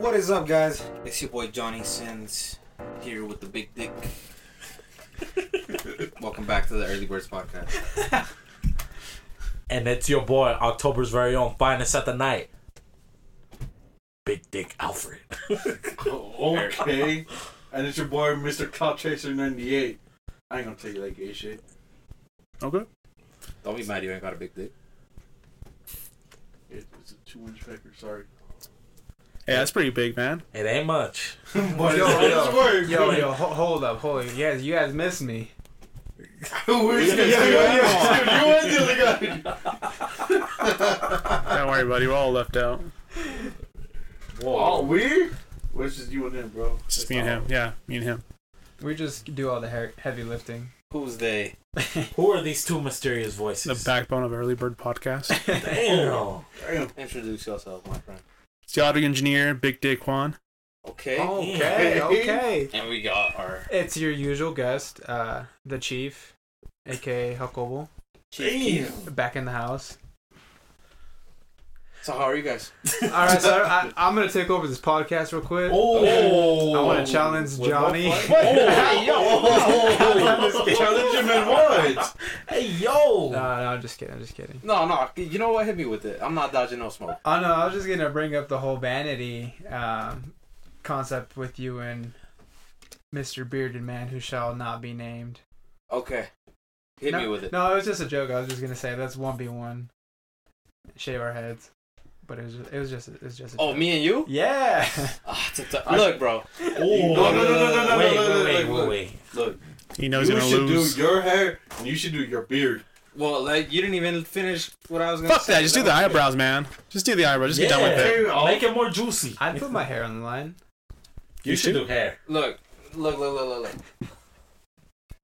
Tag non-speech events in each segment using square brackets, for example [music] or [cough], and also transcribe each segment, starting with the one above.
What is up, guys? It's your boy Johnny Sins here with the big dick. [laughs] Welcome back to the Early Birds podcast. And it's your boy, October's very own finest at the night. Big Dick Alfred. [laughs] okay. and it's your boy, Mr. Cloud Chaser 98. I ain't gonna tell you that gay shit. Okay. Don't be mad you ain't got a big dick. It was a two inch record, sorry. Yeah, that's pretty big, man. It ain't much. But Yo, it's yo, yo, yo, hold up, hold up. You guys, you guys missed me. [laughs] Where's Yeah, the yeah, guy? You and the other guy. [laughs] Don't worry, buddy. We're all left out. Oh, we? Where's just you and him, bro? It's just me and him. Yeah, me and him. We just do all the he- heavy lifting. Who's they? [laughs] Who are these two mysterious voices? The backbone of Early Bird Podcast. Damn. Damn. Introduce yourself, my friend. It's the audio engineer, Big Dick Quan. Okay. Okay, [laughs] okay. And we got our It's your usual guest, uh, the chief, aka Huckable, chief. Damn. back in the house. So how are you guys? [laughs] All right, so I, I'm gonna take over this podcast real quick. Oh. I want to challenge Johnny. what fight? [laughs] Hey, yo. [laughs] Challenge him in what? Hey, yo. No, no, I'm just kidding. I'm just kidding. No, no. You know what? Hit me with it. I'm not dodging no smoke. Oh no, I was just gonna bring up the whole vanity um, concept with you and Mr. Bearded Man, who shall not be named. Okay. Hit no, me with it. No, it was just a joke. I was just gonna say that's one v one. Shave our heads, but it was just, it was just it was just. A Oh, joke. me and you? Yeah. [laughs] Ah, it's a t- [laughs] Look, bro. Oh, No, no, no, no, no, wait, no, no, wait, wait, no, wait, no. wait. Look, He knows you he's should gonna lose. do your hair and you should do your beard. Well, like you didn't even finish what I was gonna Fuck say. that. Just do the eyebrows, man. Just do the eyebrows. Just get done with it. Yeah, Make it more juicy. I'd put my hair on the line. You should do hair. Look, look, look, look, look, look.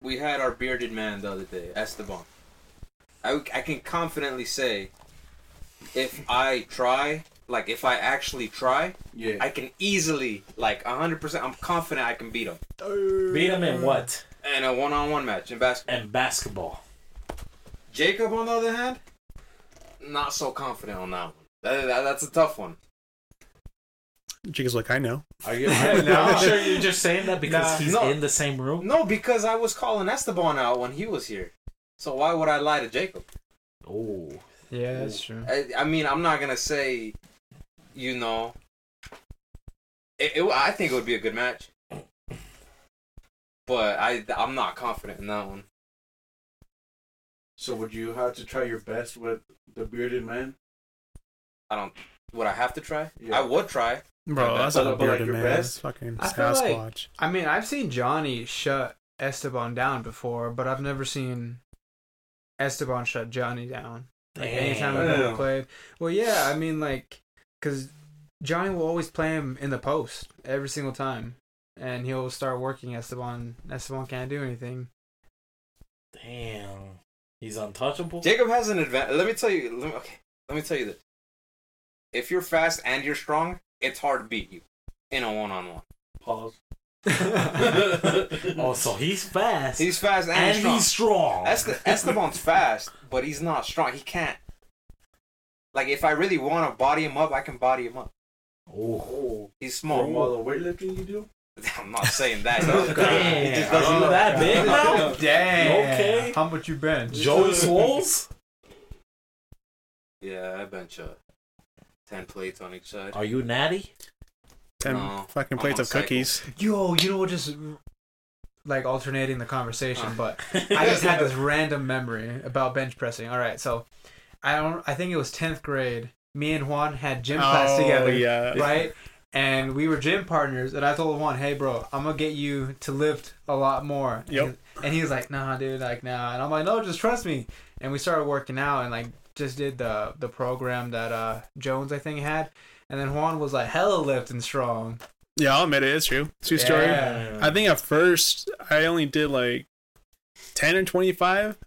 We had our bearded man the other day, Esteban. I, I can confidently say, if I try, like if I actually try, Yeah. I can easily, like 100%, I'm confident I can beat him Beat him in what? in a one-on-one match in basketball. And basketball. Jacob, on the other hand, not so confident on that one. That, that- that's a tough one. Jig's like, I know. Are you, No. are you sure you're just saying that because Nah. he's No. in the same room? No, because I was calling Esteban out when he was here. So why would I lie to Jacob? Oh. Yeah, that's true. I, I mean, I'm not gonna say, you know. It, it, I think it would be a good match, but I I'm not confident in that one. So would you have to try your best with the bearded man? I don't. Would I have to try? Yeah. I would try. Bro, But- that's not a but, like, bearded man. best- That's fucking I feel like- Sasquatch. I mean, I've seen Johnny shut Esteban down before, but I've never seen Esteban shut Johnny down. Like anytime I've ever played. Well, yeah, I mean, like, because Johnny will always play him in the post every single time, and he'll start working Esteban. Esteban can't do anything. Damn. He's untouchable? Jacob has an advantage. Let me tell you. Let me, okay, let me tell you this. If you're fast and you're strong, it's hard to beat you in a one-on-one. Pause. [laughs] oh, so he's fast. He's fast and, and strong. he's strong. Este- Esteban's fast, but he's not strong. He can't. Like, if I really want to body him up, I can body him up. oh. He's From small. all the weightlifting you do? [laughs] I'm not saying that. He [laughs] Damn. just doesn't- he just doesn't look that big now? Dang. Okay. How much you bench? Joey Swoles? Yeah, I bench uh, 10 plates on each side. Are you natty? Ten No, fucking plates of cookies. Yo, you know what? Just like alternating the conversation, but [laughs] I just had this random memory about bench pressing. All right, so I don't. I think it was tenth grade. Me and Juan had gym class oh, together, yeah. right? And we were gym partners. And I told Juan, "Hey, bro, I'm gonna get you to lift a lot more." And Yep. he- And he was like, "Nah, dude, like, nah." And I'm like, "No, just trust me." And we started working out and like just did the the program that uh Jones I think had. And then Juan was like hella lifting strong. Yeah, I'll admit it. It's true. True story. Yeah. I think at first I only did like ten and twenty five,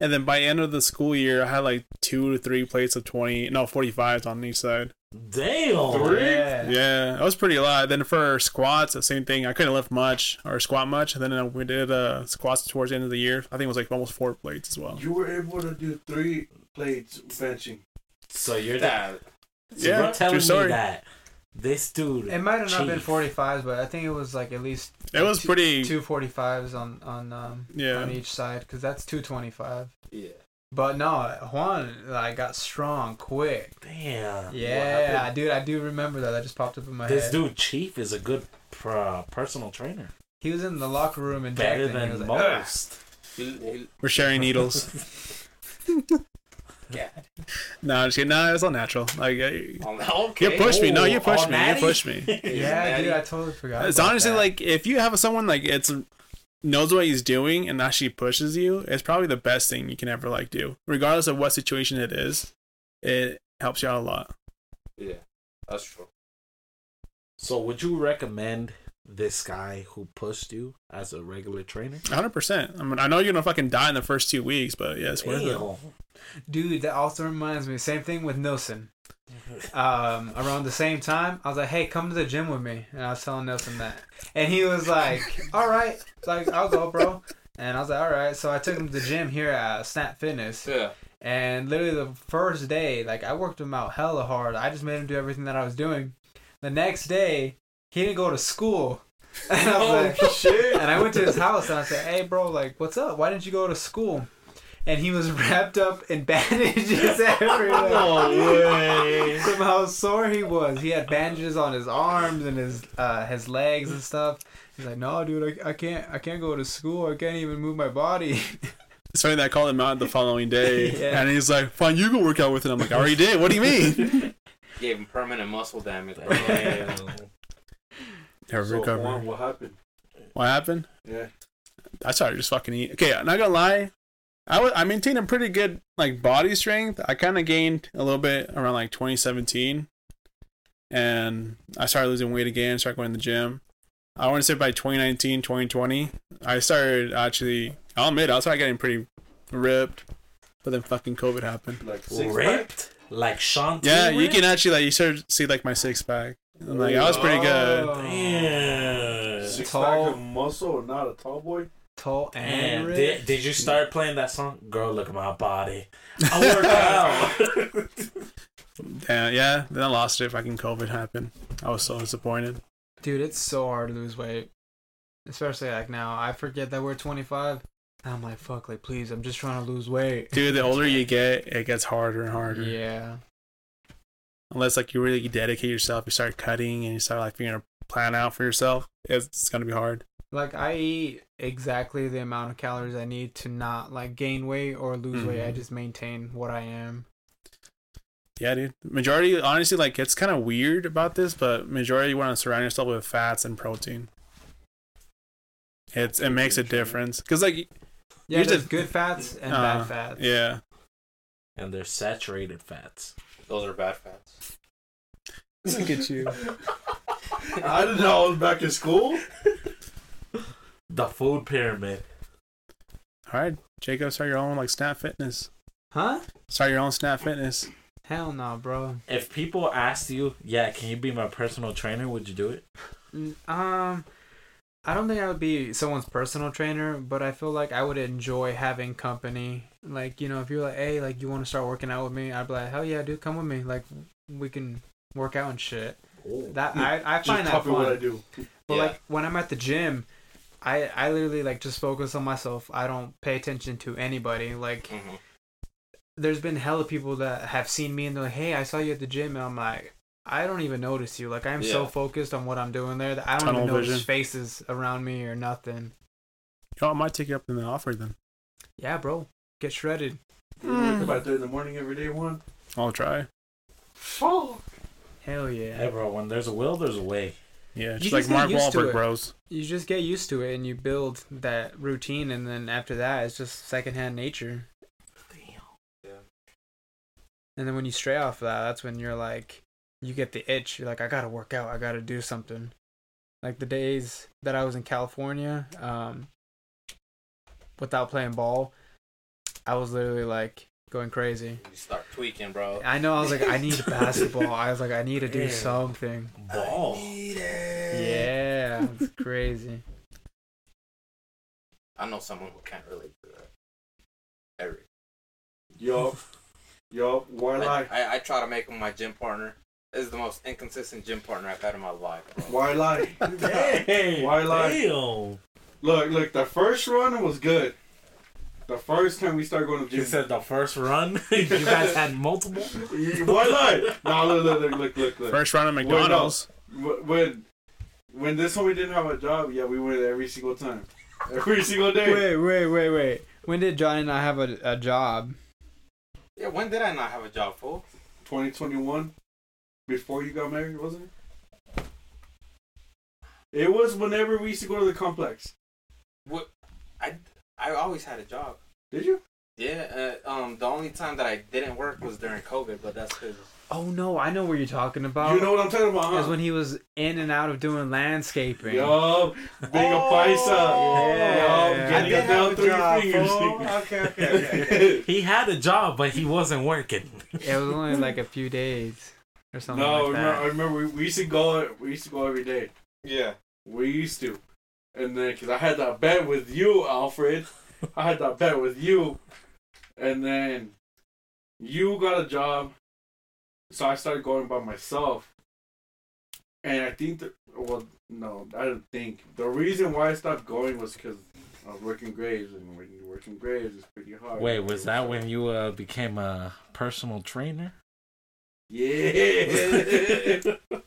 and then by the end of the school year I had like two to three plates of twenty, no forty fives on each side. Damn. Yeah. Yeah, that was pretty a lot. Then for squats, the same thing. I couldn't lift much or squat much. And then uh, we did uh, squats towards the end of the year. I think it was like almost four plates as well. You were able to do three plates benching. So you're that. That So Yeah, you're telling true me that This dude. It might have not been Chief. 45s, but I think it was like at least It was two- pretty. two 45s on on um Yeah. on each side because that's 225. Yeah. But no, Juan like got strong quick. Damn. Yeah, dude, I do remember that. That just popped up in my This head. This dude Chief is a good uh, personal trainer. He was in the locker room and Better he was than like, most. He'll, he'll, We're sharing needles. [laughs] [laughs] [laughs] yeah. no, I'm just kidding. No, it's all natural. Like I- um, Okay. you pushed me. No, you Oh, pushed all me. You pushed me. [laughs] Yeah, dude, I totally forgot. It's honestly that. like if you have someone like it's knows what he's doing and actually pushes you, it's probably the best thing you can ever like do, regardless of what situation it is. It helps you out a lot. Yeah, that's true. So would you recommend this guy who pushed you as a regular trainer? 100. percent I mean, I know you're gonna fucking die in the first two weeks, but yeah, it's worth it. Dude, that also reminds me. Same thing with Nilsson. Um, around the same time, I was like, "Hey, come to the gym with me," and I was telling Nilsson that, and he was like, [laughs] "All right, like I'll go, bro." And I was like, "All right." So I took him to the gym here at Snap Fitness, Yeah. and literally the first day, like I worked him out hella hard. I just made him do everything that I was doing. The next day, he didn't go to school. [laughs] And I was like, shit. and I went to his house and I said, "Hey, bro, like, what's up? Why didn't you go to school?" And he was [laughs] wrapped up in bandages [laughs] everywhere. No way. From how sore he was, he had bandages on his arms and his uh, his legs and stuff. He's like, "No, dude, I, I can't, I can't go to school. I can't even move my body." [laughs] It's funny that I called him out the following day, Yeah. and he's like, "Fine, you go work out with it." I'm like, "I already did. What do you mean?" Gave him permanent muscle damage. Damn. Never So, recover. Juan, what happened? What happened? Yeah. I started just fucking eat. Okay, I'm not gonna lie. I was I maintained a pretty good like body strength. I kind of gained a little bit around like 2017, and I started losing weight again. Started going to the gym. I want to say by 2019, 2020, I started actually. I'll admit, I started getting pretty ripped, but then fucking COVID happened. Like six pack? Ripped? Like Shaun Yeah, T you ripped? can actually like you start to see like my six pack. And, like I was pretty good. Oh. Damn. Six Tall. pack of muscle and not a tall boy. Tall and And ripped. did, did you start playing that song? Girl, look at my body. I work out. [laughs] Yeah, yeah. Then I lost it. Fucking COVID happened. I was so disappointed. Dude, it's so hard to lose weight. Especially like now. I forget that we're 25. I'm like, fuck, like, please, I'm just trying to lose weight. Dude, the [laughs] older you get, it gets harder and harder. Yeah. Unless like you really dedicate yourself, you start cutting and you start like figuring a plan out for yourself. It's, it's gonna be hard. Like, I eat exactly the amount of calories I need to not, like, gain weight or lose weight. I Mhm. just maintain what I am. Yeah, dude. Majority, honestly, like it's kind of weird about this, but majority you want to surround yourself with fats and protein. It's it makes a difference because like Yeah, Here's there's the- good fats and Uh, bad fats. yeah, and they're saturated fats. Those are bad fats. look at you. [laughs] I didn't know I was back in school. [laughs] The food pyramid. All right, Jacob, start your own like Snap Fitness. Huh? Start your own Snap Fitness. Hell no, bro. If people asked you, yeah, can you be my personal trainer? Would you do it? Um, I don't think I would be someone's personal trainer, but I feel like I would enjoy having company. Like, you know, if you're like, hey, like, you want to start working out with me? I'd be like, hell yeah, dude, come with me. Like, we can work out and shit. That I, I Just find that copy what I fun. do. But Yeah. like when I'm at the gym, I I literally like just focus on myself. I don't pay attention to anybody. Like, hmm there's been hella people that have seen me and they're like, hey, I saw you at the gym, and I'm like. I don't even notice you. Like I'm so focused on what I'm doing there that I don't Tunnel even notice vision. faces around me or nothing. Oh, I might take you up in the offer then. Yeah, bro, get shredded. You wake up three in the morning every day. One. I'll try. Fuck. Hell yeah. Hey, yeah! bro, when there's a will, there's a way. Yeah, You just like just get Mark Wahlberg, bros. You just get used to it and you build that routine, and then after that, it's just secondhand nature. Yeah. And then when you stray off that, that's when you're like, you get the itch. You're like, I gotta work out. I gotta do something. Like the days that I was in California, um, without playing ball, I was literally like going crazy. You start tweaking, bro. I know. I was like, I need [laughs] basketball. I was like, I need to do Damn. something. Ball. Yeah, it's [laughs] crazy. I know someone who can't relate to that. Eric. Yo. Yo. Why Like, lie? I, I try to make him my gym partner, is the most inconsistent gym partner I've had in my life. Bro. Why lie? Hey, Why lie? Damn. Look, look. The first run was good. The first time we started going to He gym. said the first run. [laughs] you guys had multiple. Why lie? No, look, look, look, look, look, look. First round at Wait. McDonald's. Wh- When when this homie didn't have a job, yeah, we went every single time, [laughs] every single day. Wait, wait, wait, wait. When did Johnny not have a, a job? Yeah, when did I not have a job, fool? 2021, before you got married, wasn't it? It was whenever we used to go to the complex. What? I I always had a job. Did you? Yeah. Uh, um. The only time that I didn't work was during COVID, but that's because Oh no, I know what you're talking about. you know what I'm talking about, Is when he was in and out of doing landscaping. Yup, being a paisa. Yeah. Yup, I getting it down through your fingers. okay, okay, okay. [laughs] He had a job, but he wasn't working. It was only like a few days or something no, I like remember, I remember we, we used to go. We used to go every day. yeah. We used to, and then because I had that bet with you, Alfred, [laughs] I had that bet with you, and then you got a job, so I started going by myself. And I think well, no, I don't think the reason why I stopped going was because I was working graves, and when you working graves, it's pretty hard. Wait, was that when you uh, became a personal trainer? Yeah. [laughs]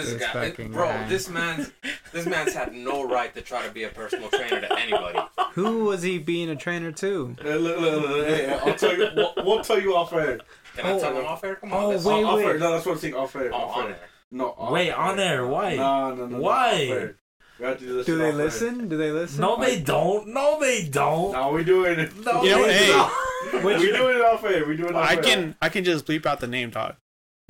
This This guy, fucking bro, guy. this man's this man's had no right to try to be a personal trainer to anybody. [laughs] Who was he being a trainer to? Hey, look, look, look, hey, I'll tell you. We'll, we'll tell you off air. Can I Oh. tell him off air? Come on. Oh, let's- wait, off air. No, that's what I'm saying. Off air. Oh, off on air. air. No. Off Wait, air. on air? Why? No, no, no. no, Why? off air. We have to do Do they off air. listen? Do they listen? No, they don't. No, they don't. No, we doing it. No, You know, hey. don't. [laughs] we doing it off air. We doing it off I air. can I can just bleep out the name, dog.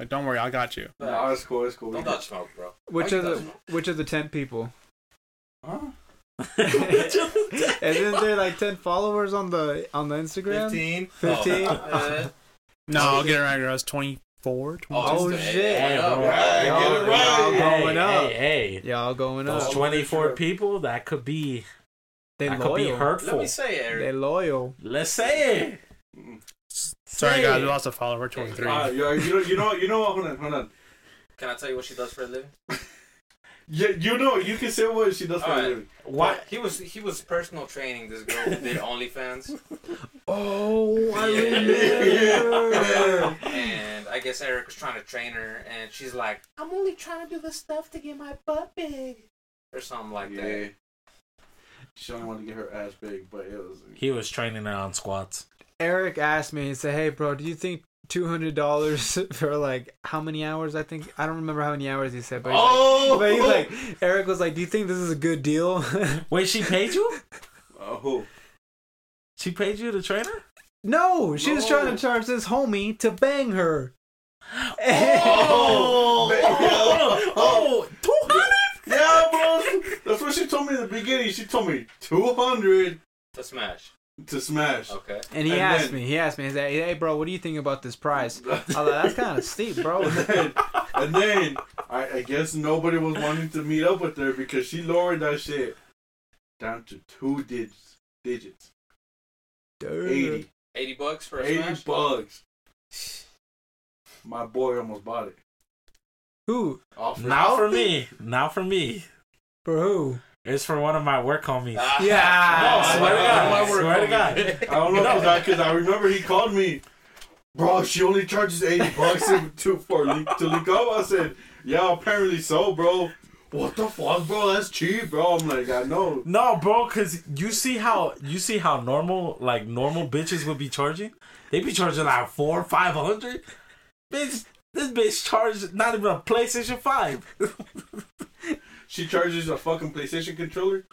Like, don't worry, I got you. No, it's cool. It's cool. Don't touch smoke, bro. Which of the which of the ten people? Huh? [laughs] Isn't there like ten followers on the on the Instagram? Fifteen. 15? Oh, [laughs] uh, No, I'll get it right. I was 24, Oh, shit. Hey, up, bro. Right, Y'all- get it right. y'all going up. Hey, hey. Y'all going up. tw- 24 people, that could be They that could be loyal. Let me say it, They loyal. Let's say it. Sorry, Say guys, it. we lost a follower. 23. Uh, you, you know, you know, you know what? Hold on, hold on. Can I tell you what she does for a living? yeah, you know, you can say what she does for a living. What? He was he was personal training this girl who did OnlyFans, [laughs] Oh, [laughs] I Yeah. remember. and I guess Eric was trying to train her, and she's like, "I'm only trying to do the stuff to get my butt big," or something like Yeah. that. She only wanted to get her ass big, but it was. He was training her on squats. Eric asked me, he said, "Hey, bro, do you think two hundred dollars [laughs] for like how many hours? I think I don't remember how many hours he said, but he's Oh, like, but he's like, Eric was like, do you think this is a good deal? [laughs] Wait, she paid you? Uh, who? She paid you the trainer? no, she was trying to charge this homie to bang her. Oh, [laughs] oh, 200? Yeah, bro. That's what she told me in the beginning. She told me two hundred To smash. To smash. Okay. And he And asked then- me, he asked me, he said, hey, bro, what do you think about this price? [laughs] I was like, that's kind of steep, bro. and then, and then I, I guess nobody was wanting to meet up with her because she lowered that shit down to two digits. Digits. 80. Eighty bucks for a 80 smash. bucks. [sighs] My boy almost bought it. Who? Off Now for me. Now for me. For who? It's for one of my work homies. Ah. Yeah. No, swear to God. My work Swear to. God. I don't know about that, because I remember he called me, bro. She only charges eighty bucks to, to for leak to leak up. I said, yeah, apparently so, bro. What the fuck, bro? That's cheap, bro. I'm like, I know. No, bro, cause you see how you see how normal like normal bitches would be charging. They be charging like four, five hundred. Bitch, this bitch charged not even a PlayStation Five. [laughs] She charges a fucking PlayStation controller.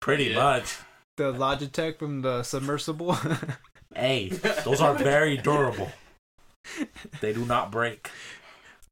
Pretty Yeah. much. The Logitech from the submersible. [laughs] Hey, those are very durable. They do not break.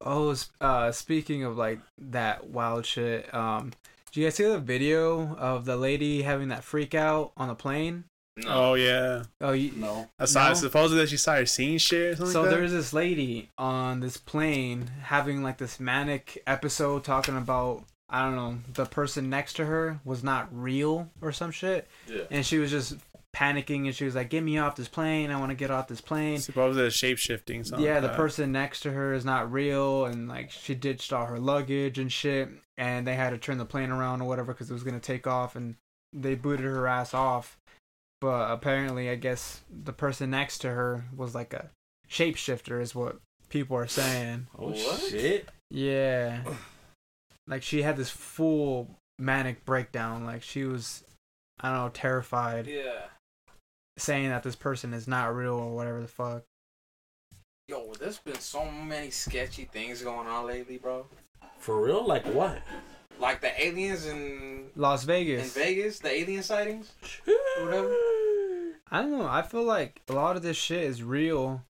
oh, uh, speaking of like that wild shit, um, did you guys see the video of the lady having that freak out on the plane? No. Oh, yeah. Oh, you, No. I saw, No. supposedly that she started seeing shit or something so like there's this lady on this plane having like this manic episode talking about I don't know the person next to her was not real or some shit, Yeah. and she was just panicking and she was like, "Get me off this plane! I want to get off this plane." Supposedly shape shifting. Something. Yeah, the uh, person next to her is not real, and like she ditched all her luggage and shit, and they had to turn the plane around or whatever because it was gonna take off, and they booted her ass off. But apparently, I guess the person next to her was like a shapeshifter, is what people are saying. Oh What? shit! Yeah, [clears throat] like she had this full manic breakdown. Like she was, I don't know, terrified, Yeah. saying that this person is not real or whatever the fuck. Yo, there's been so many sketchy things going on lately, bro. For real? Like what? Like the aliens in Las in Vegas. Vegas, the alien sightings. Whatever. I don't know. I feel like a lot of this shit is real,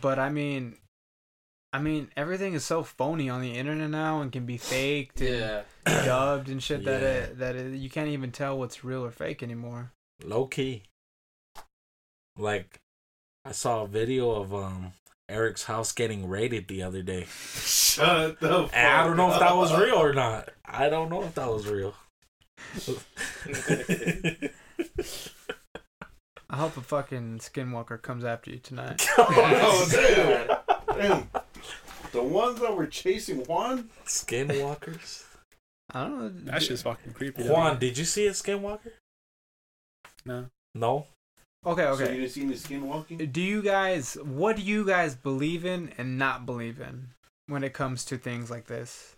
but I mean, I mean everything is so phony on the internet now and can be faked and Yeah. [coughs] dubbed and shit that it that it, you can't even tell what's real or fake anymore. Low key. Like, I saw a video of um Eric's house getting raided the other day. Shut the fuck And I don't know if that was real or not. I don't know if that was real. [laughs] I hope a fucking skinwalker comes after you tonight. [laughs] Oh, damn. [laughs] Damn. The ones that were chasing Juan? Skinwalkers. I don't know. That's just fucking creepy. Juan, did you see a skinwalker? No. No. Okay, okay. So okay. you seen the skin walking? Do you guys what do you guys believe in and not believe in when it comes to things like this?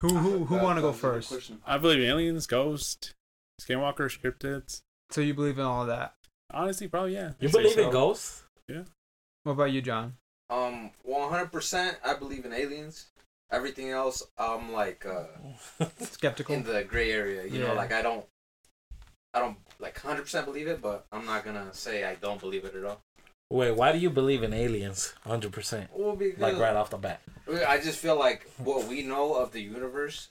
Who who who want to go that's a good first? I believe in aliens, ghosts, skinwalkers, cryptids. So you believe in all of that? Honestly, probably yeah. You I'd say believe in ghosts? ghosts? What about you, John? Um, one hundred percent. I believe in aliens. Everything else, I'm like uh [laughs] Skeptical. in the gray area. You Yeah. know, like I don't, I don't like hundred percent believe it, but I'm not gonna say I don't believe it at all. Wait, why do you believe in aliens? Hundred percent. Well, because Like right off the bat. I just feel like what we know of the universe,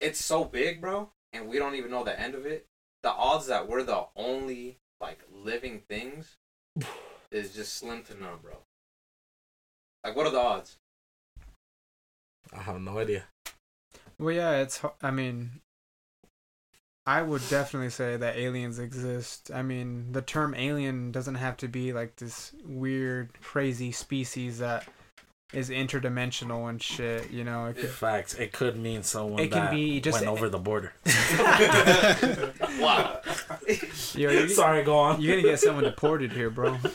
it's so big, bro, and we don't even know the end of it. The odds that we're the only like living things [laughs] is just slim to none, bro. Like, what are the odds? I have no idea. Well, yeah, it's. I mean, I would definitely say that aliens exist. I mean, the term alien doesn't have to be like this weird, crazy species that is interdimensional and shit. You know, it could, Facts. It could mean someone It can that be just- went over the border. [laughs] [laughs] Wow. Yo, you're, [laughs] Sorry, go on. you're gonna get someone deported here, bro. [laughs]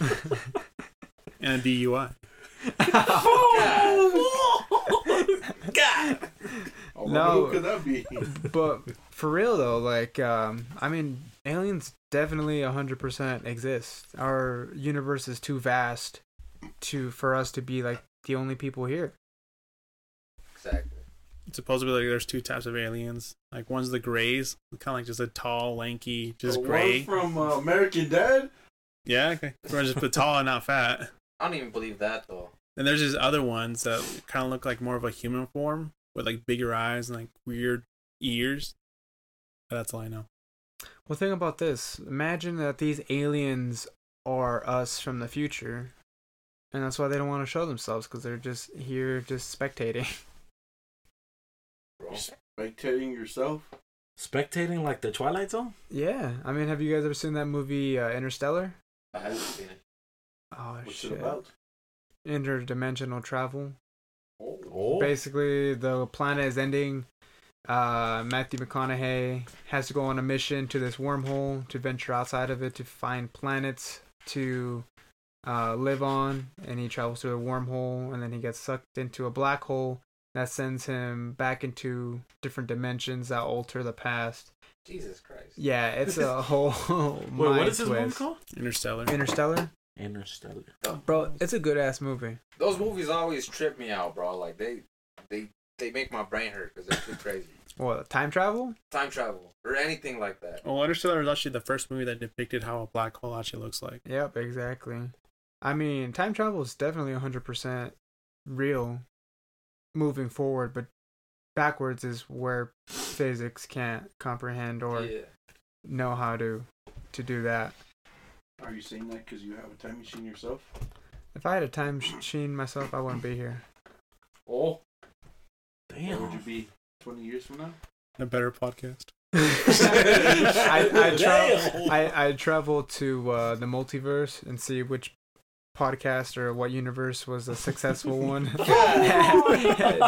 And a DUI. Oh [laughs] God. Oh, No. Who could that be? but for real though, like, um, I mean, aliens definitely hundred percent exist. Our universe is too vast to for us to be like the only people here. Exactly. Supposedly, like, there's two types of aliens. Like one's the grays, kind of like just a tall, lanky, just The one gray. from uh, American Dad? Yeah, okay. Or just but tall and not fat. I don't even believe that though. And there's just other ones that kind of look like more of a human form with like bigger eyes and like weird ears. But that's all I know. Well, think about this. Imagine that these aliens are us from the future, and that's why they don't want to show themselves because they're just here, just spectating. [laughs] Bro. Spectating yourself? Spectating like the Twilight Zone? yeah, I mean, have you guys ever seen that movie uh, Interstellar? I haven't seen it. Oh What's shit! it about? Interdimensional travel. Oh. Oh. Basically, the planet is ending. Uh, Matthew McConaughey has to go on a mission to this wormhole to venture outside of it to find planets to uh, live on, and he travels through a wormhole, and then he gets sucked into a black hole that sends him back into different dimensions that alter the past. Jesus Christ. Yeah, it's a [laughs] whole Wait, mind what is this movie called? Interstellar. Interstellar, Interstellar. bro. It's a good ass movie. Those movies always trip me out, bro. Like they, they, they make my brain hurt because they're too crazy. What time travel? Time travel or anything like that. Well, Interstellar is actually the first movie that depicted how a black hole actually looks like. Yep, exactly. I mean, time travel is definitely 100% real moving forward, but backwards is where physics can't comprehend or yeah. know how to to do that. Are you saying that because you have a time machine yourself? If I had a time machine myself, I wouldn't be here. Oh. Where would you be 20 years from now? A better podcast. [laughs] [laughs] I I, tra- I I travel to uh, the multiverse and see which podcast or what universe was a successful [laughs] one. [laughs]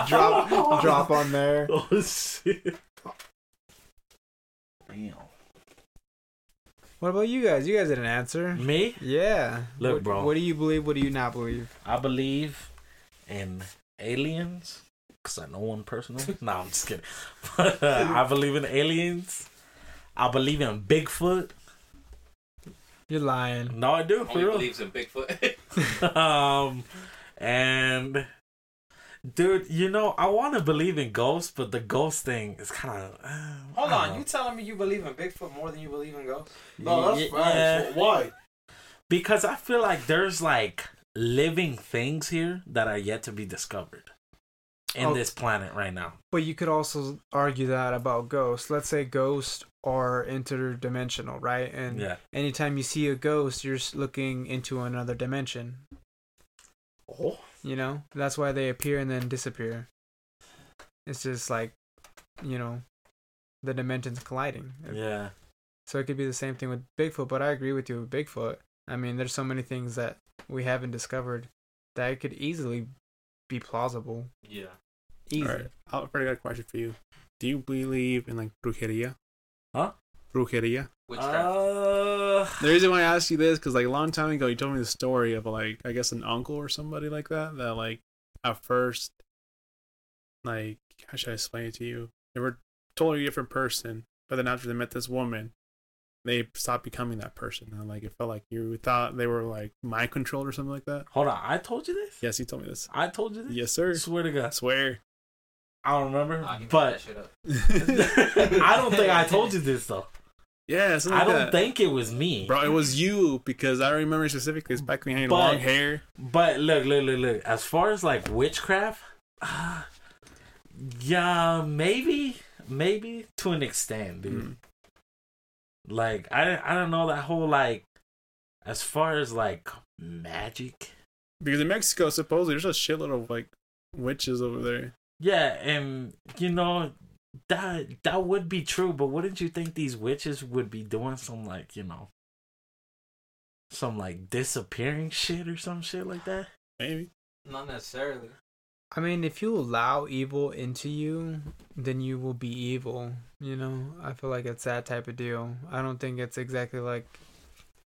drop drop on there. [laughs] Oh shit. Damn. What about you guys? You guys didn't answer. Me? Yeah. Look, what, bro. What do you believe? What do you not believe? I believe in aliens because I know one personally. no, I'm just kidding. But uh, I believe in aliens. I believe in Bigfoot. You're lying. No, I do for Only real. believes in Bigfoot. [laughs] um, and dude, you know, I want to believe in ghosts, but the ghost thing is kind of. Uh, Hold on, you telling me you believe in Bigfoot more than you believe in ghosts? No, that's Yeah. facts. Why? because I feel like there's like living things here that are yet to be discovered in Oh. this planet right now. But you could also argue that about ghosts. Let's say ghosts are interdimensional, right? And Yeah. anytime you see a ghost, you're looking into another dimension. Oh. You know, that's why they appear and then disappear. It's just like, you know, the dimensions colliding. Yeah. So it could be the same thing with Bigfoot, but I agree with you with Bigfoot. I mean, there's so many things that we haven't discovered that it could easily be plausible. Yeah. Easy. All right, I've already got a question for you. Do you believe in like brujeria? Huh? Brujeria. Witchcraft. Uh, The reason why I asked you this because like a long time ago, you told me the story of like I guess an uncle or somebody like that that like at first, like how should I explain it to you? They were totally different person, but then after they met this woman, they stopped becoming that person. And like it felt like you thought they were like mind controlled or something like that. hold on. I told you this. Yes, you told me this. I told you this. Yes, sir. swear to God, swear. I don't remember, but that shit up. [laughs] I don't think I told you this though. yeah, something I don't that. think it was me. Bro, it was you because I remember specifically it's back when you had long hair. But look, look, look, look. As far as like witchcraft, uh, yeah, maybe, maybe to an extent, dude. Mm. Like I, I don't know that whole like, as far as like magic. Because in Mexico, supposedly there's a shitload of like witches over there. Yeah, and you know that that would be true, but wouldn't you think these witches would be doing some like you know, some like disappearing shit or some shit like that? Maybe. Not necessarily. I mean, if you allow evil into you, then you will be evil. You know, I feel like it's that type of deal. I don't think it's exactly like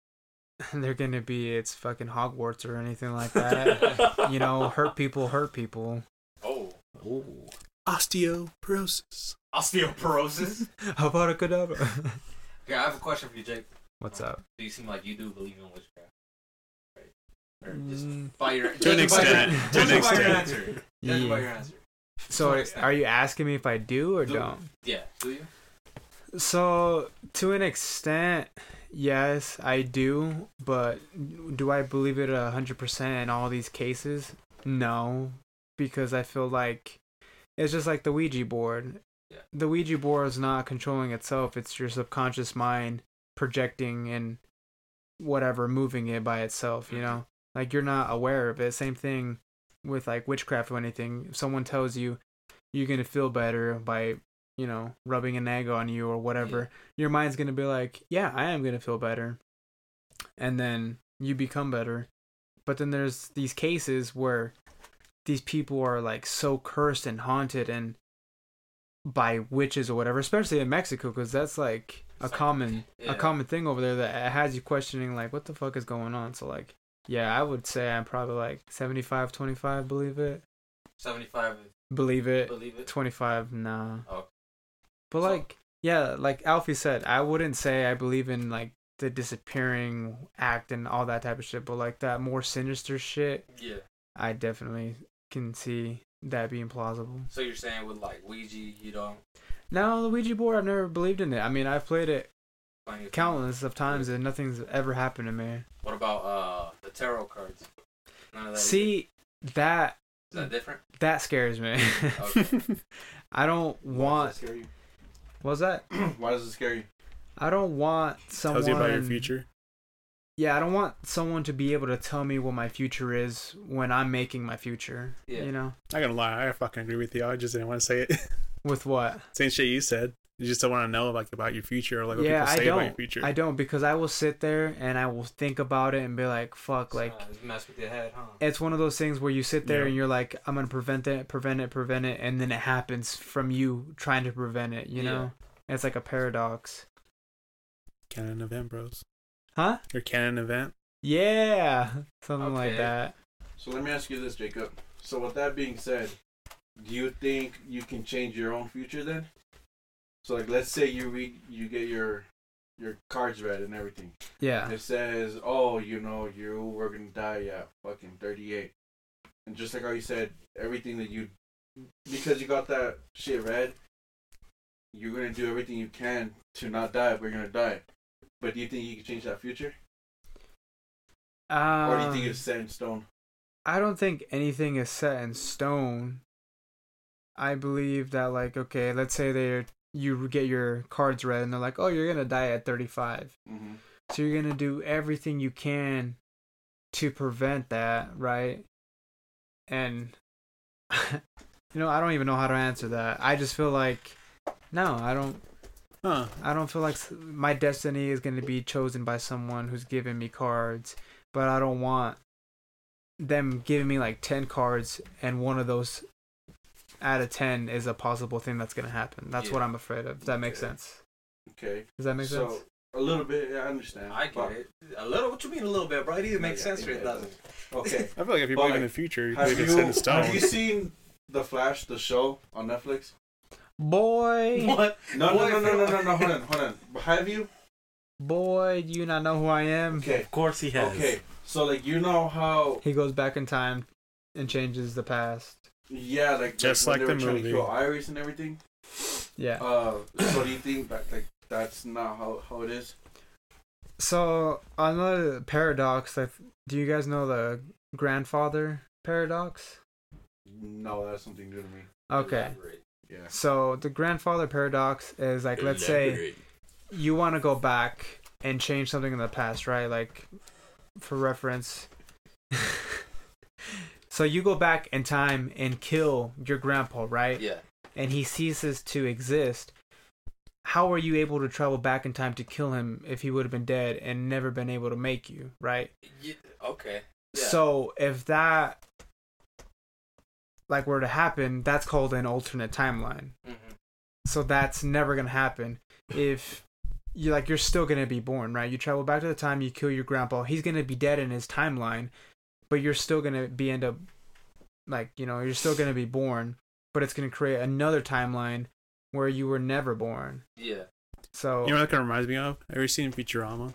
[laughs] they're gonna be it's fucking Hogwarts or anything like that. [laughs] you know, hurt people hurt people. Oh. Ooh. Osteoporosis. Osteoporosis? How about a cadaver? yeah, I have a question for you, Jake. What's up? Do you seem like you do believe in witchcraft? Right. Or just Mm, by your To an judging by your- extent. To an judging by your answer. [laughs] Judging by your answer. So, To an extent. are you asking me if I do or Do- don't? Yeah. Do you? So, to an extent, yes, I do. But do I believe it a hundred percent in all these cases? No, because I feel like it's just like the Ouija board. Yeah. The Ouija board is not controlling itself; it's your subconscious mind projecting and whatever moving it by itself. You mm-hmm. know, like you're not aware of it. Same thing with like witchcraft or anything. If someone tells you you're gonna feel better by you know, rubbing an egg on you or whatever, your mind's gonna be like, yeah, I am gonna feel better, and then you become better. But then there's these cases where these people are like so cursed and haunted and by witches or whatever, especially in Mexico, because that's like a common yeah. a common thing over there that has you questioning like, what the fuck is going on? So like, yeah, I would say I'm probably like 75, 25, believe it, 75 believe it. believe it? 25 nah Oh. but So- like yeah like alfie said i wouldn't say i believe in like the disappearing act and all that type of shit but like that more sinister shit Yeah. i definitely can see that being plausible So you're saying with like Ouija, you don't now the ouija board i've never believed in it i mean i've played it find it- countless of times and nothing's ever happened to me What about uh the tarot cards? None of that. see that is that different? that scares me Okay. [laughs] i don't Why want does it scare you? what's that [clears throat] Why does it scare you? i don't want someone Tells you about your future. Yeah, I don't want someone to be able to tell me what my future is when I'm making my future. Yeah. You know? Not gonna lie, I fucking agree with you. I just didn't want to say it. [laughs] With what? Same shit you said. You just don't want to know like about your future or like what yeah, people I say about your don't. future. I don't because I will sit there and I will think about it and be like, "Fuck!" Like Uh, mess with your head, huh? it's one of those things where you sit there Yeah. and you're like, "I'm gonna prevent it, prevent it, prevent it," and then it happens from you trying to prevent it. You Yeah. know, it's like a paradox, canon of bros. Huh? Your canon event. Yeah, something like that. So let me ask you this, Jacob. So with that being said, do you think you can change your own future then? So like, let's say you read, you get your your cards read and everything. Yeah, It says, oh, you know, you were gonna die at fucking 38, and just like how you said, everything that you, because you got that shit read, you're gonna do everything you can to not die, but you're gonna die. But do you think you can change that future, um, or do you think it's set in stone? I don't think anything is set in stone. I believe that like okay, let's say they you get your cards read and they're like, "Oh, you're going to die at 35." Mm-hmm. So you're going to do everything you can to prevent that, right? And [laughs] you know, I don't even know how to answer that. I just feel like no, I don't Huh. I don't feel like my destiny is going to be chosen by someone who's giving me cards, but I don't want them giving me like 10 cards and one of those out of 10 is a possible thing that's going to happen. That's what I'm afraid of. Does that make Okay. sense? Okay. Does that make so sense? a little bit, yeah, I understand. I get but- it. A little. What you mean a little bit, bro? It either makes Yeah, sense or it it doesn't. Okay. [laughs] I feel like if you But, believe in the future, you Have believe you, it's set in stone. have you seen The Flash, the show on Netflix? Boy, What? No, no, Boy, no, no, no, no, no. Hold on, hold on. Have you? boy, do you not know who I am? Okay. Of course he has. Okay. So like you know how He goes back in time and changes the past. yeah like Just when like they the were trying movie. to kill Iris and everything. Yeah. Uh, so do you think that like that's not how how it is? So another paradox. Like, do you guys know the grandfather paradox? No, that's something new to me. Okay. Elaborate. Yeah. So the grandfather paradox is like, let's say you want to go back and change something in the past, right? Like, for reference. [laughs] so you go back in time and kill your grandpa, right? Yeah. And he ceases to exist. How are you able to travel back in time to kill him if he would have been dead and never been able to make you, right? yeah. Okay. Yeah. So if that like were to happen, that's called an alternate timeline. hmm So that's never gonna happen. If you like you're still gonna be born, right? You travel back to the time you kill your grandpa, he's gonna be dead in his timeline, but you're still gonna be end up like, you know, you're still gonna be born, but it's gonna create another timeline where you were never born. Yeah. So You know what that kind of reminds me of? Have you seen Futurama?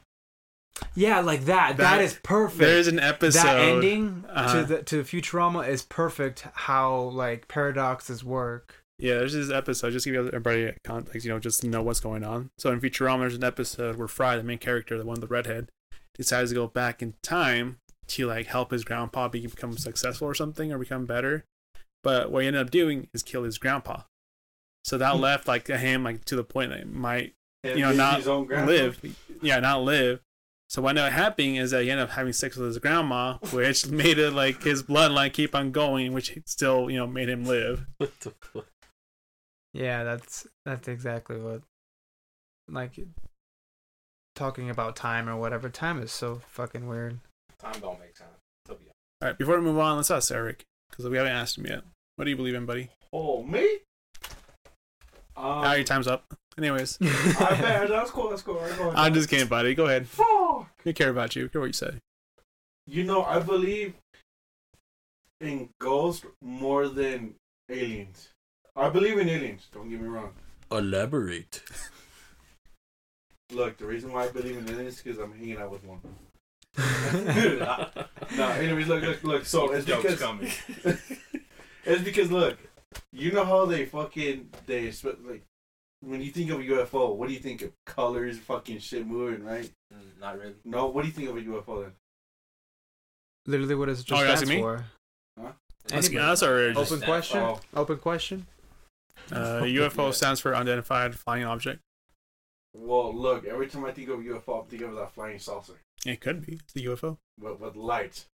Yeah, like that. That- that is perfect. There's an episode. that ending uh-huh. to the to Futurama is perfect. How like paradoxes work. Yeah, there's this episode. Just to give everybody context, you know, just to know what's going on. So in Futurama, there's an episode where Fry, the main character, the one with the redhead, decides to go back in time to like help his grandpa become successful or something or become better. But what he ended up doing is kill his grandpa. So that Hmm. left like him like to the point that he might And You know, not his own live. Yeah, not live. So what ended up happening is that he ended up having sex with his grandma, which [laughs] made it like his bloodline keep on going, which still you know made him live. What the fuck? Yeah, that's that's exactly what like talking about time or whatever. Time is so fucking weird. Time don't make sense. All right, before we move on, let's ask Eric because we haven't asked him yet. What do you believe in, buddy? Oh me? Um, your time's up. Anyways, I bet that's cool. That's cool. All right, go ahead. I'm just kidding, buddy. Go ahead. Fuck. We care about you. We care what you say. You know, I believe in ghosts more than aliens. I believe in aliens. Don't get me wrong. Elaborate. [laughs] Look, the reason why I believe in aliens is because I'm hanging out with one. [laughs] honest. No, anyways, look, look, look. So it's Jokes because coming. [laughs] it's because look, you know how they fucking they sp- like when you think of a UFO, what do you think of? Colors, fucking shit moving, right? Mm, Not really. No, what do you think of a UFO then? Literally, what is it Oh, just you're asking stands me? for? That's, Anybody. that's already Open That- question. oh. Open question. uh, UFO Yeah. stands for unidentified flying object. Well, look, every time I think of UFO, I think of that flying saucer It could be. It's a UFO. with, with lights,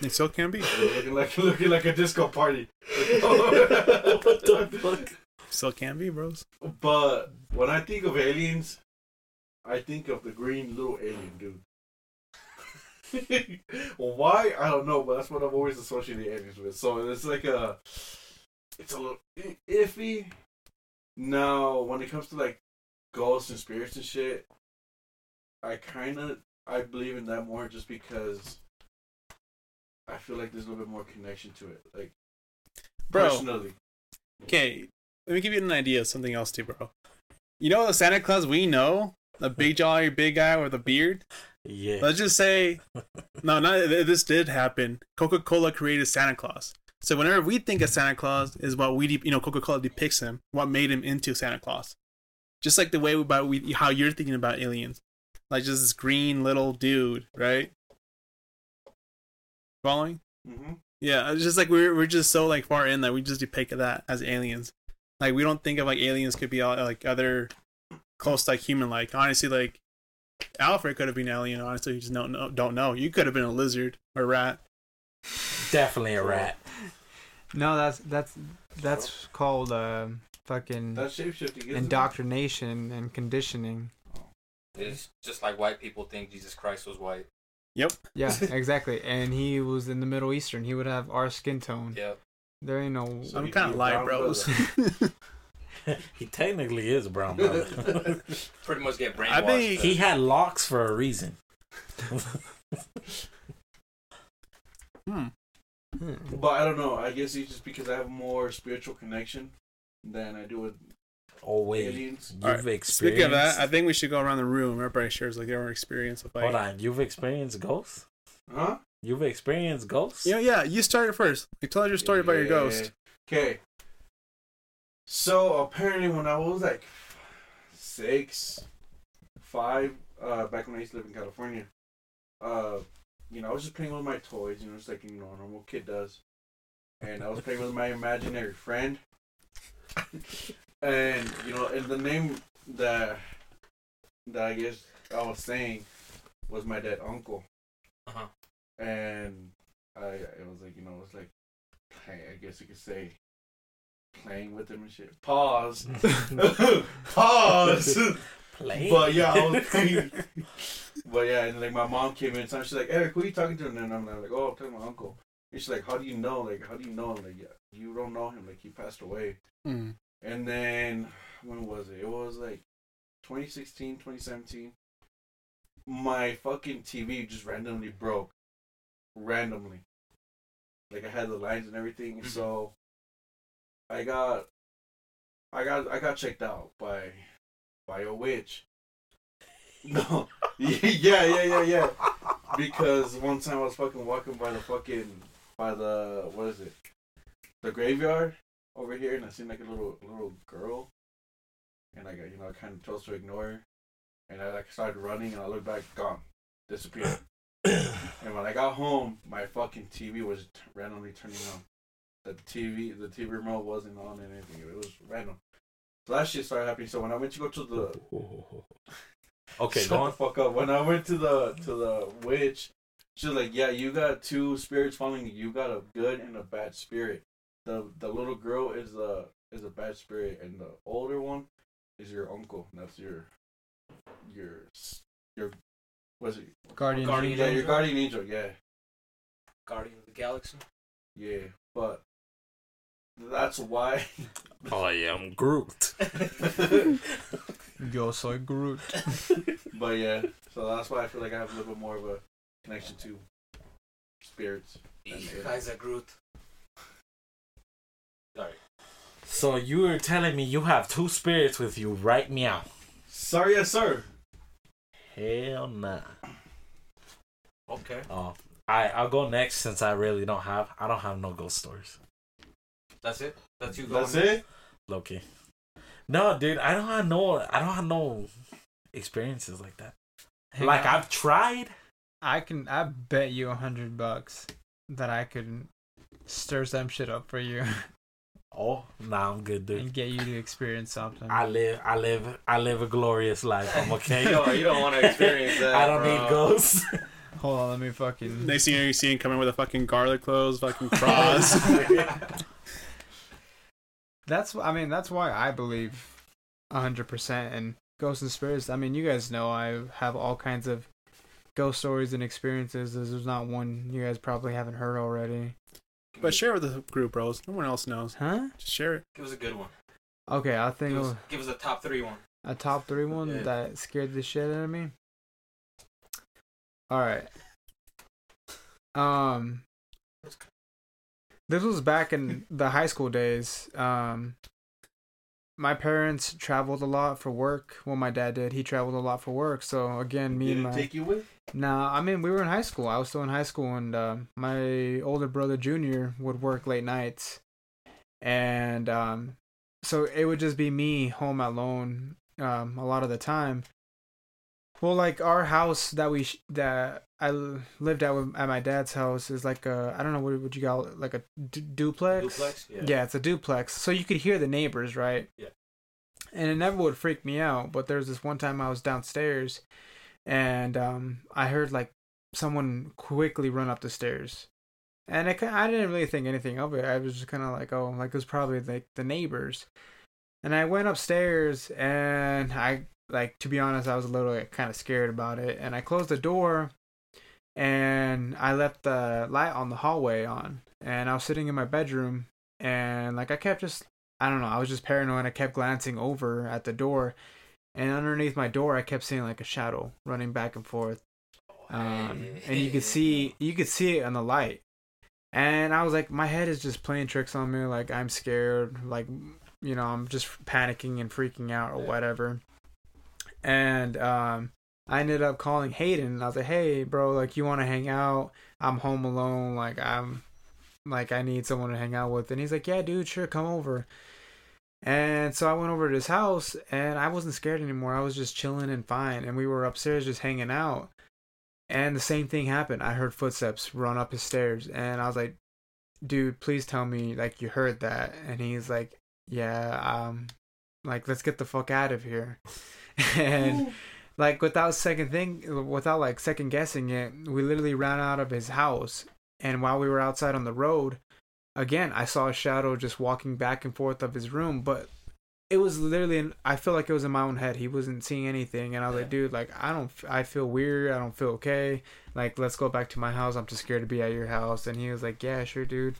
It still can be. [laughs] looking like looking like a disco party. [laughs] what the fuck? Still can be, bros. But when I think of aliens, I think of the green little alien dude. [laughs] why? I don't know, but that's what I've always associated aliens with. So it's like a, it's a little iffy. Now, when it comes to like ghosts and spirits and shit, I kind of I believe in that more just because I feel like there's a little bit more connection to it, like Bro. personally. Okay, let me give you an idea of something else too, bro. You know the Santa Claus we know, the big [laughs] jolly big guy with a beard. Yeah. Let's just say, [laughs] no, not this did happen. Coca Cola created Santa Claus. So whenever we think of Santa Claus, is what we, de- you know, Coca Cola depicts him, what made him into Santa Claus. Just like the way about we, how you're thinking about aliens, like just this green little dude, right? Following? Mm-hmm. Yeah, it's just like we're we're just so like far in that we just depict that as aliens. Like we don't think of like aliens could be all, like other close to, like human like. Honestly, like Alfred could have been an alien. Honestly, you just don't know. Don't know. You could have been a lizard or a rat. Definitely a rat. [laughs] No, that's that's that's called uh, fucking That's shapeshifting. isn't it? indoctrination and conditioning. It's just like white people think Jesus Christ was white. Yep. yeah, [laughs] exactly. And he was in the Middle Eastern. He would have our skin tone. Yep. There ain't no. So I'm kind of light, brown bros. [laughs] he technically is a brown brother. [laughs] Pretty much get brainwashed. I think he had locks for a reason. [laughs] hmm. But I don't know. I guess it's just because I have more spiritual connection than I do with Oh wait, aliens. you've Alright, experienced. Speaking of that, I think we should go around the room. Everybody shares like their own experience with like. Hold on, you've experienced ghosts. Huh? You've experienced ghosts. You know, yeah, you started first. Like, tell us your story about your ghost. Okay. So apparently, when I was like six, five, uh, back when I used to live in California, uh, you know, I was just playing with my toys. You know, just like you know, a normal kid does. And I was playing with my imaginary friend. and you know, and the name that that I guess I was saying was my dead uncle. Uh-huh. And I, it was like you know, it was like, I guess you could say, playing with him and shit. Pause. [laughs] Pause. Play. but yeah, I was playing. but yeah, and like my mom came in, so she's like, Eric, who are you talking to? And then I'm like, oh, I'm talking to my uncle. And she's like, how do you know? Like, how do you know him? Like, yeah, you don't know him. Like, he passed away. Hmm. And then when was it? It was like 2016, 2017. My fucking TV just randomly broke. Randomly. Like I had the lines and everything, and so I got I got I got checked out by by a witch. [laughs] No. [laughs] yeah, yeah, yeah, yeah. Because one time I was fucking walking by the fucking by the what is it? The graveyard over here and I seen like a little little girl and I got you know I kinda chose to ignore her and I like started running and I looked back, gone. Disappeared. And when I got home, my fucking TV was t- randomly turning on. The TV the TV remote wasn't on and anything. It was random. So that shit started happening. So when I went to go to the [laughs] okay, Shut go the fuck up. When I went to the to the witch, she's like, "Yeah, you got two spirits following you. You got a good and a bad spirit. The the little girl is a is a bad spirit, and the older one is your uncle. That's your your your was it? Guardian. Guardian Yeah, angel. your guardian angel. Yeah, Guardian of the Galaxy. yeah. But that's why. [laughs] Oh I'm Groot. Yo soy Groot. [laughs] but yeah, so that's why I feel like I have a little bit more of a connection to spirits. Ich heiße Groot. Sorry. So you were telling me you have two spirits with you right meow. Sorry, yes, sir. Hell nah. Okay. Oh, I I'll go next since I really don't have I don't have no ghost stories. That's it. That's you going. That's it. Loki. No, dude, I don't have no I don't have no experiences like that. Hang like on. I've tried. I can. I bet you a hundred bucks that I could stir some shit up for you [laughs] Oh, nah, I'm good, dude. and get you to experience something. I live, I live, I live a glorious life. I'm okay. [laughs] You don't, you don't want to experience [laughs] that. I don't bro. need ghosts. [laughs] Hold on, let me fucking. Next thing you see him coming with a fucking garlic clothes, fucking cross. That's I mean that's why I believe hundred percent in ghosts and spirits. I mean you guys know I have all kinds of ghost stories and experiences. There's not one you guys probably haven't heard already. But share it with the group, bros. No one else knows. Huh? Just share it. Give us a good one. Okay, I think Give us, give us a top three one. a top three one Yeah. that scared the shit out of me. All right. Um, this was back in the high school days. Um, my parents traveled a lot for work. Well, my dad did. He traveled a lot for work. So again, me and Didn't my take you with? Nah, I mean we were in high school. I was still in high school, and uh, my older brother Junior would work late nights, and um, so it would just be me home alone um, a lot of the time. Well, like our house that we sh- that I lived at at my dad's house is like a I don't know what would you call it like a d- duplex. Duplex? Yeah. Yeah. it's a duplex. So you could hear the neighbors, right? Yeah. And it never would freak me out. But there was this one time I was downstairs, and um, I heard like someone quickly run up the stairs, and I I didn't really think anything of it. I was just kind of like, oh, like it was probably like the neighbors. And I went upstairs, and I like to be honest, I was a little like, kind of scared about it, and I closed the door, and I left the light on the hallway on, and I was sitting in my bedroom, and like I kept just I don't know, I was just paranoid. I kept glancing over at the door, and underneath my door, I kept seeing like a shadow running back and forth, um, and you could see you could see it on the light, and I was like, my head is just playing tricks on me. Like I'm scared, like you know, I'm just panicking and freaking out or whatever, and um. I ended up calling Hayden and I was like, "Hey, bro, like you want to hang out? I'm home alone. Like I'm like I need someone to hang out with." And he's like, "Yeah, dude, sure, come over." And so I went over to his house and I wasn't scared anymore. I was just chilling and fine. And we were upstairs just hanging out. And the same thing happened. I heard footsteps run up his stairs and I was like, "Dude, please tell me like you heard that." And he's like, "Yeah, um like let's get the fuck out of here." [laughs] and like without second thing without like second guessing it we literally ran out of his house. And while we were outside on the road again i saw a shadow just walking back and forth of his room. But it was literally in, i feel like it was in my own head. He wasn't seeing anything. And i was like dude like i don't i feel weird. I don't feel okay. Like let's go back to my house. I'm too scared to be at your house. And he was like yeah sure dude.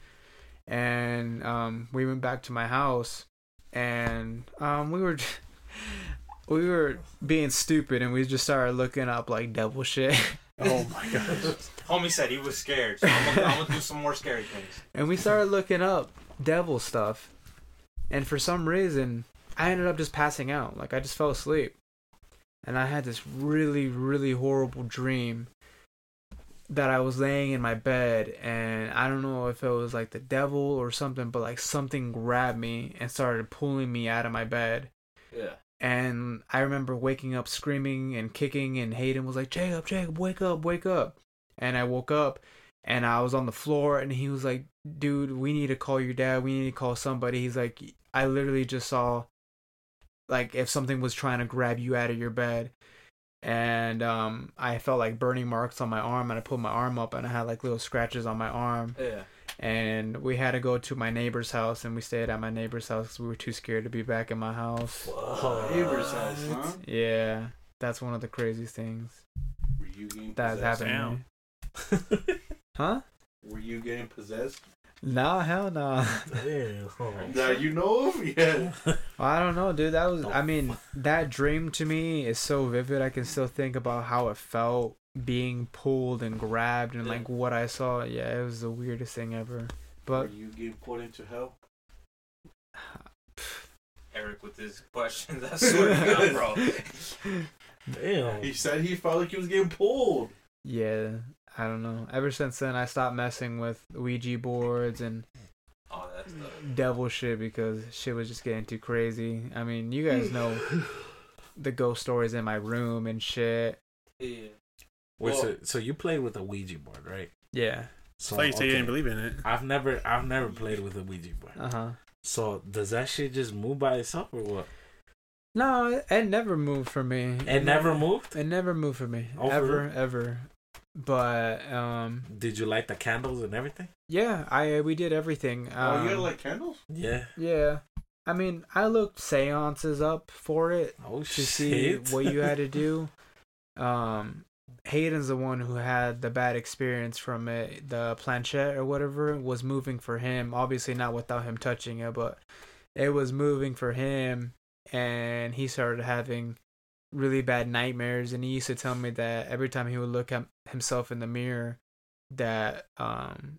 And um we went back to my house. And um we were [laughs] we were being stupid and we just started looking up like devil shit [laughs] Oh my gosh. Homie said he was scared, so I'm gonna, I'm gonna do some more scary things. [laughs] and we started looking up devil stuff and for some reason i ended up just passing out like i just fell asleep and i had this really really horrible dream that i was laying in my bed and i don't know if it was like the devil or something but like something grabbed me and started pulling me out of my bed Yeah. And I remember waking up screaming and kicking, and Hayden was like, "Jacob, Jacob, wake up, wake up!" And I woke up, and I was on the floor, and he was like, "Dude, we need to call your dad. We need to call somebody." He's like, "I literally just saw, like, if something was trying to grab you out of your bed." And um, I felt like burning marks on my arm, and I pulled my arm up, and I had like little scratches on my arm Yeah. And we had to go to my neighbor's house and we stayed at my neighbor's house 'cause we were too scared to be back in my house oh, Neighbor's house, huh? yeah that's one of the craziest things Were you getting that's possessed? happened to me huh [laughs] Were you getting possessed? nah hell no Damn. [laughs] That you know of? Yeah. [laughs] i don't know dude that was Oh, i mean that dream to me is so vivid i can still think about how it felt being pulled and grabbed and Yeah. like what i saw yeah it was the weirdest thing ever Were but you getting put into hell? [sighs] Eric with his questions. I [laughs] swear to God, bro. Damn. He said he felt like he was getting pulled. yeah i don't know ever since then i stopped messing with ouija boards and Oh, that's the. devil shit because shit was just getting too crazy. I mean, you guys know [sighs] the ghost stories in my room and shit. Yeah. Wait, Well- so, so you played with a Ouija board, right? Yeah. So I thought you said you okay. didn't believe in it. I've never, I've never played with a Ouija board. Uh huh. So does that shit just move by itself or what? No, it, it never moved for me. It never moved. It never moved for me. Oh, ever, real? ever. But um, Did you light the candles and everything? yeah, I we did everything. oh, Um, you had like candles? Yeah. yeah. I mean, I looked seances up for it Oh to shit! see what you had to [laughs] do. Um, Hayden's the one who had the bad experience from it. The planchette or whatever was moving for him. Obviously, not without him touching it, but it was moving for him, and he started having really bad nightmares. And he used to tell me that every time he would look at himself in the mirror, that um,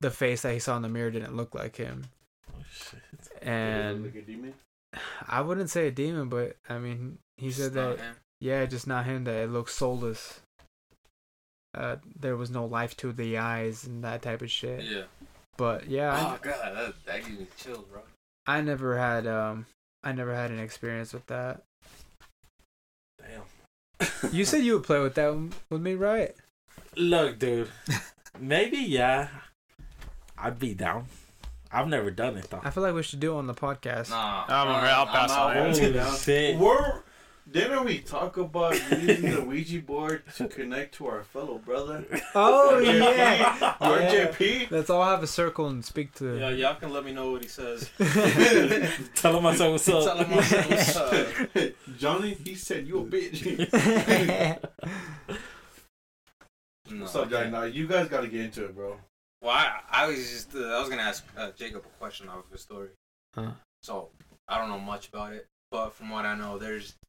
the face that he saw in the mirror didn't look like him. Oh, shit. And Like a demon? I wouldn't say a demon, but I mean, he It's said that him. Yeah, just not him. That it looked soulless. Uh, there was no life to the eyes and that type of shit. Yeah. But yeah, Oh god, that that gives me chills, bro. I, I never had um, I never had an experience with that. Damn. You said you would play with that with me, right? Look, dude. [laughs] Maybe yeah. I'd be down. I've never done it though. I feel like we should do it on the podcast. Nah, I'm alright, I'll pass out. on it. Let's Holy get down. shit. We're, didn't we talk about using the Ouija board to connect to our fellow brother? [laughs] Oh RJP? yeah, RJP? let's all have a circle and speak to. Yeah, y'all can let me know what he says. [laughs] Tell him I said what's Tell up. him what's up. [laughs] Johnny, he said you a bitch. No, What's up, Johnny? Now you guys got to get into it, bro. Well, I, I was just uh, I was gonna ask uh, Jacob a question off of his story. Huh. So I don't know much about it, but from what I know, there's like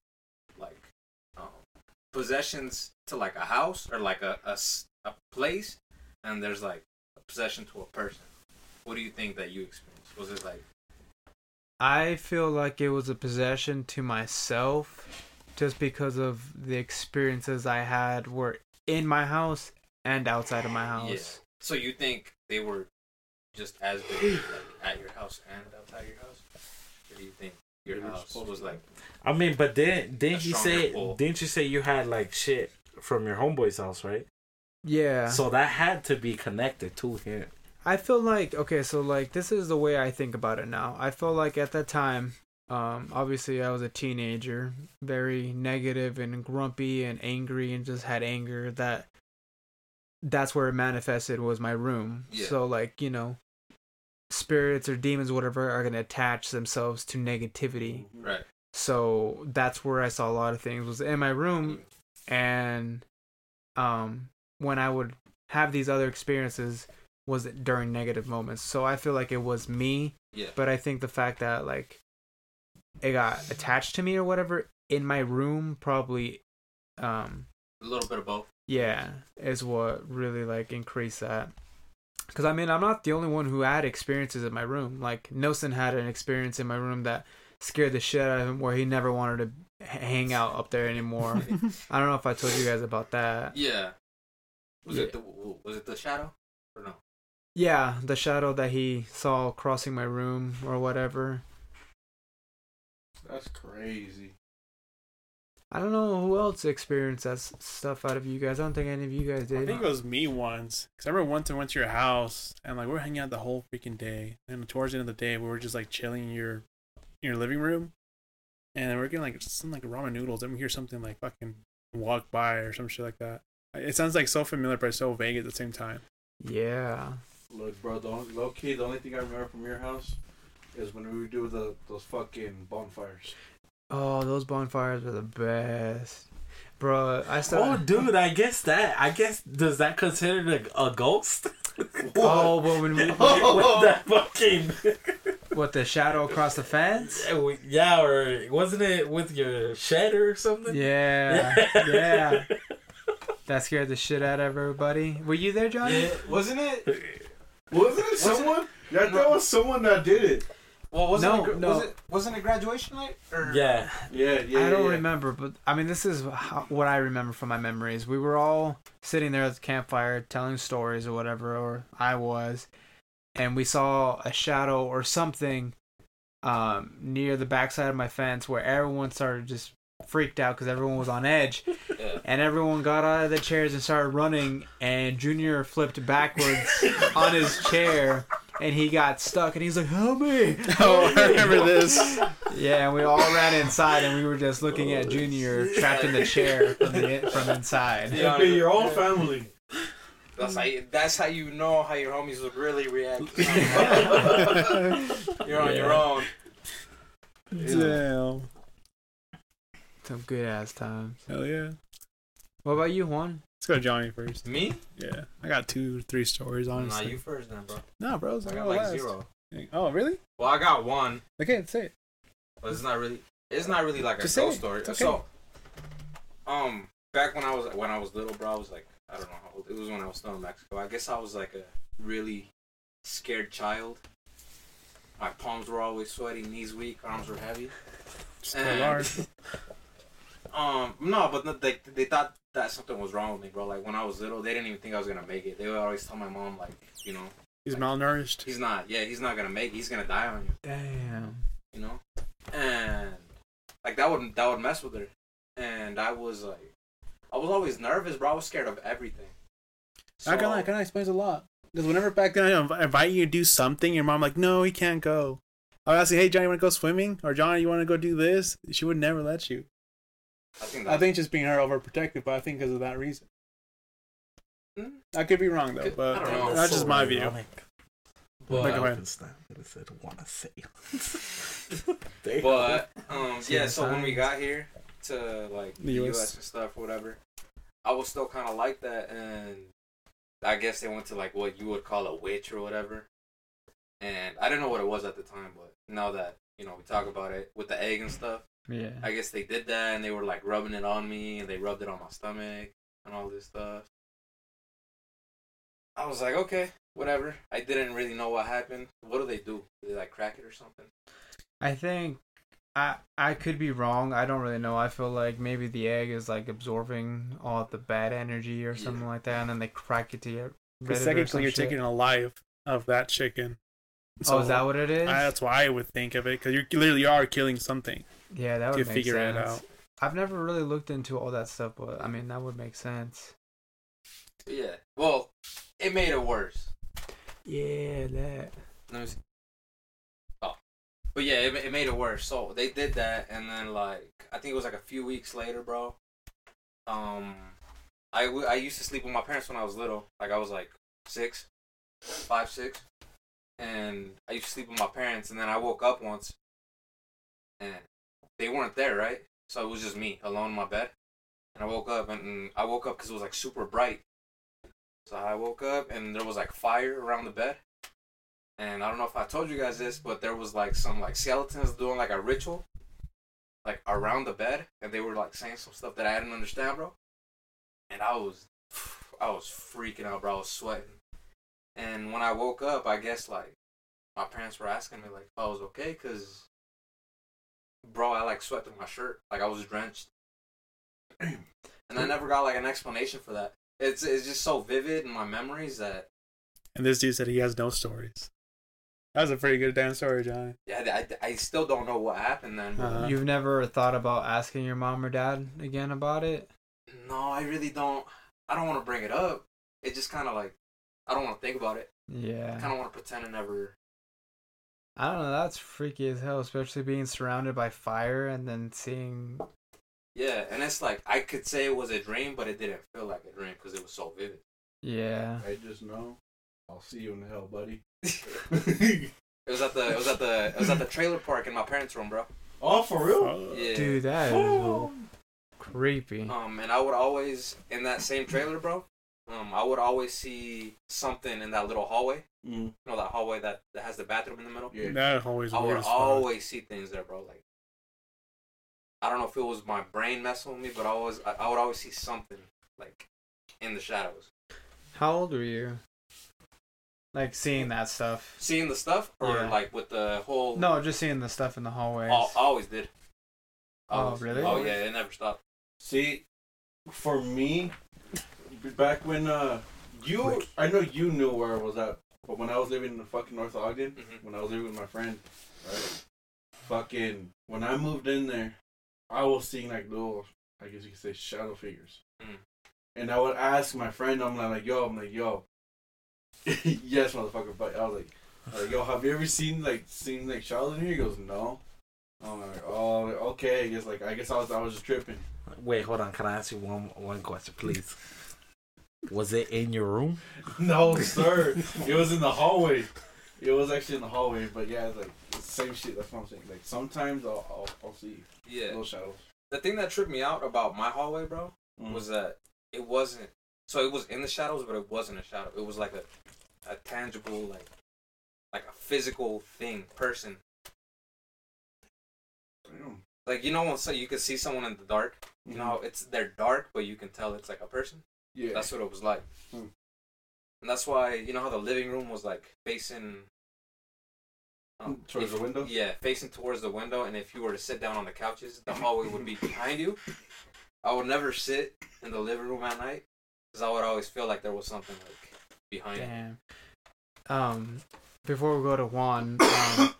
possessions to like a house or like a, a, a place, and there's like a possession to a person. What do you think that you experienced? Was it like I feel like it was a possession to myself just because of the experiences I had were in my house and outside of my house. Yeah. so you think they were just as big like at your house and outside your house, or do you think your They house was like I mean, but then didn't A you say pull. didn't you say you had like shit from your homeboy's house, right? Yeah. So that had to be connected to him. I feel like okay, so like this is the way I think about it now. I feel like at that time, um, obviously I was a teenager, very negative and grumpy and angry and just had anger that that's where it manifested was my room. Yeah. So like, you know, spirits or demons whatever are going to attach themselves to negativity. right? So that's where I saw a lot of things was in my room and um when I would have these other experiences was during negative moments. So I feel like it was me, Yeah. but I think the fact that like it got attached to me or whatever in my room probably um A little bit of both. yeah is what really like increased that because i mean i'm not the only one who had experiences in my room like nelson had an experience in my room that scared the shit out of him where he never wanted to hang out up there anymore [laughs] i don't know if i told you guys about that Yeah. Was Yeah. it the was it the shadow or no? yeah the shadow that he saw crossing my room or whatever That's crazy. i don't know who else experienced that stuff out of you guys i don't think any of you guys did. I think it was me once. Cause I remember once I went to your house and like we were hanging out the whole freaking day. And towards the end of the day, we were just like chilling in your in your living room, and we we're getting like some like ramen noodles. And we hear something like fucking walk by or some shit like that. It sounds like so familiar but so vague at the same time. yeah Look, bro, the only, low key, the only thing I remember from your house is when we would do the those fucking bonfires. oh those bonfires were the best bro i Oh, dude, I guess that. I guess does that consider a, a ghost? Oh, but when we [laughs] With that fucking what the shadow across the fence? yeah, or wasn't it with your shed or something? Yeah, yeah. [laughs] That scared the shit out of everybody. Were you there, Johnny? Yeah, wasn't it? Wasn't it someone? Yeah, there was someone that did it. Well, wasn't No, it, gra- no. Was it wasn't it graduation night? Or Yeah. Yeah, yeah. I don't yeah. remember, but I mean, this is how, what I remember from my memories. We were all sitting there at the campfire telling stories or whatever, or I was, and we saw a shadow or something um, near the backside of my fence where everyone started just freaked out because everyone was on edge. [laughs] Yeah. and everyone got out of the chairs and started running and junior flipped backwards [laughs] on his chair and he got stuck and he's like help me [laughs] Oh, I remember this. yeah and we all ran inside and we were just looking at junior trapped in the chair from the from inside Yeah. It'd be your own family. That's how you, that's how you know how your homies would really react. [laughs] You're on your own. Damn. Some good ass times. Hell yeah. What about you, Juan? Let's go to Johnny first. Me? Yeah. I got two, three stories, honestly. Nah, you first then, bro. No, bro. I got go like last. zero. Oh, really? Well, I got one, Okay, say it. but it's not really. It's not really like a Just say ghost it. story. Okay. So, um, back when I was when I was little, bro, I was like, I don't know how old. It was when I was still in Mexico. I guess I was like a really scared child. My palms were always sweaty, knees weak, arms were heavy. Just And-. [laughs] Um, no, but they they thought that something was wrong with me, bro. Like when I was little, they didn't even think I was gonna make it. They would always tell my mom, like, you know, He's malnourished. he's not. Yeah, he's not gonna make. it. He's gonna die on you. Damn. You know, and like that would that would mess with her. And I was like, I was always nervous, bro. I was scared of everything. Not gonna lie, kind of explains a lot. Because whenever back then I inv- invite you to do something, your mom like, no, he can't go. I was asking, hey, Johnny, you want to go swimming? Or Johnny, you want to go do this? She would never let you. I think I think just being her overprotective, but I think because of that reason. Hmm? I could be wrong though, but I don't know. that's just my view. But- Like, go ahead. Understand that I said wanna say. [laughs] But um, yeah. So when we got here to like The the US. US, and stuff, whatever, I was still kind of like that, and I guess they went to like what you would call a witch or whatever. And I didn't know what it was at the time, but now that you know we talk about it with the egg and stuff, Yeah. I guess they did that, and they were like rubbing it on me, and they rubbed it on my stomach and all this stuff. I was like, okay, whatever. I didn't really know what happened. What do they do? Do they like crack it or something? I think I I could be wrong. I don't really know. I feel like maybe the egg is like absorbing all the bad energy or Yeah. something like that, and then they crack it to get rid Because of it technically you're shit. taking a life of that chicken. oh, is that what it is? I, that's why I would think of it, because you literally are killing something yeah, that would to make figure sense. it out. I've never really looked into all that stuff, but I mean that would make sense. Yeah. Well, it made it worse. Yeah, that. Let me see. But yeah, it, it made it worse. So they did that, and then like I think it was like a few weeks later, bro. Um, I, w- I used to sleep with my parents when I was little. Like I was like six, five, six, and I used to sleep with my parents. And then I woke up once, and they weren't there, right? So it was just me alone in my bed. And I woke up, and, and I woke up because it was like super bright. So I woke up, and there was like fire around the bed. And I don't know if I told you guys this, but there was like some like skeletons doing like a ritual, like around the bed, and they were like saying some stuff that I didn't understand, bro. And I was, [sighs] I was freaking out, bro. I was sweating. And when I woke up, I guess like my parents were asking me like if I was okay, cause bro, I like sweat through my shirt, like I was drenched. [clears throat] And I never got like an explanation for that. It's it's just so vivid in my memories that And this dude said he has no stories. That was a pretty good damn story, Johnny. yeah, I, I still don't know what happened then. Uh-huh. You've never thought about asking your mom or dad again about it? No, I really don't. I don't want to bring it up. It just kind of like I don't want to think about it. Yeah. I Yeah. kind of want to pretend it never. I don't know. That's freaky as hell, especially being surrounded by fire and then seeing. Yeah, and it's like I could say it was a dream, but it didn't feel like a dream because it was so vivid. Yeah. I just know. I'll see you in hell, buddy. [laughs] It was at the it was at the it was at the trailer park in my parents' room, bro. Oh, for real? Yeah. Dude, that is creepy. Um, and I would always in that same trailer, bro. Um, I would always see something in that little hallway. Mm. You know that hallway that, that has the bathroom in the middle. Yeah. That always I would as fuck. always see things there, bro. Like I don't know if it was my brain messing with me, but I always I, I would always see something like in the shadows. How old were you? Like seeing that stuff? Seeing the stuff, or Yeah. like with the whole. No, just seeing the stuff in the hallways. I, I always did. Oh, really? Oh yeah, it never stopped. See, for me, back when uh, you, I know you knew where I was at, but when I was living in the fucking North Ogden, Mhm. when I was living with my friend, right? Fucking, when I moved in there, I was seeing like little, I guess you could say, shadow figures. Mhm. And I would ask my friend, I'm like, yo, I'm like, yo, [laughs] yes, motherfucker. But I was like, I was like, yo, have you ever seen like seen like shadows in here? He goes, no. I'm like, oh, okay. I guess like I guess I was I was just tripping. Wait, hold on. Can I ask you one one question, please? Was it in your room? [laughs] No, sir. it was in the hallway. It was actually in the hallway, but yeah, it's like it's same shit. That's what I'm saying. Like sometimes I'll I'll, I'll see Yeah. little shadows. The thing that tripped me out about my hallway, bro, Mm. was that it wasn't. So it was in the shadows, but it wasn't a shadow. It was like a, a tangible, like, like a physical thing, person. Damn. Like you know when so you can see someone in the dark. You know, it's they're dark, but you can tell it's like a person. Yeah. That's what it was like. Hmm. And that's why you know how the living room was like facing. um, Towards if- the window? Yeah, facing towards the window, and if you were to sit down on the couches, the hallway would be behind you. I would never sit in the living room at night because I would always feel like there was something like behind. Damn. Um, before we go to Juan, [coughs] um,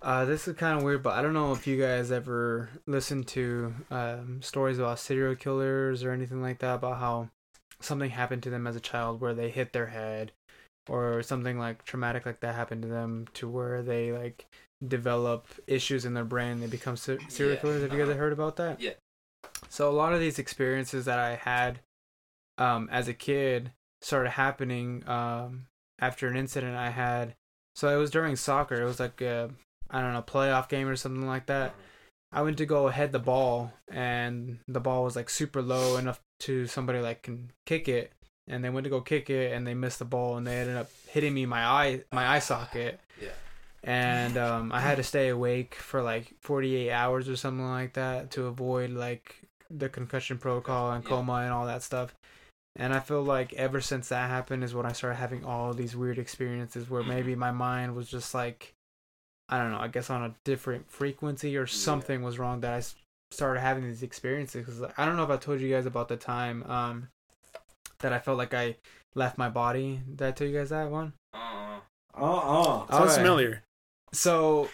uh, this is kind of weird, but I don't know if you guys ever listened to um, stories about serial killers or anything like that about how something happened to them as a child where they hit their head or something like traumatic like that happened to them to where they like develop issues in their brain they become ser- serial Yeah, killers have you guys uh-huh. heard about that Yeah. so a lot of these experiences that i had um, as a kid started happening um, after an incident i had so it was during soccer it was like a, i don't know playoff game or something like that I went to go head the ball, and the ball was like super low enough to somebody like can kick it, and they went to go kick it, and they missed the ball, and they ended up hitting me my eye my eye socket, Yeah. and um, I had to [laughs] stay awake for like 48 hours or something like that to avoid like the concussion protocol and Yeah. coma and all that stuff. And I feel like ever since that happened is when I started having all these weird experiences where maybe my mind was just like, I don't know, I guess on a different frequency or something was wrong that I started having these experiences. Cause I don't know if I told you guys about the time um, that I felt like I left my body. Did I tell you guys that one? Uh-uh. Uh-uh. Sounds Alright. familiar. so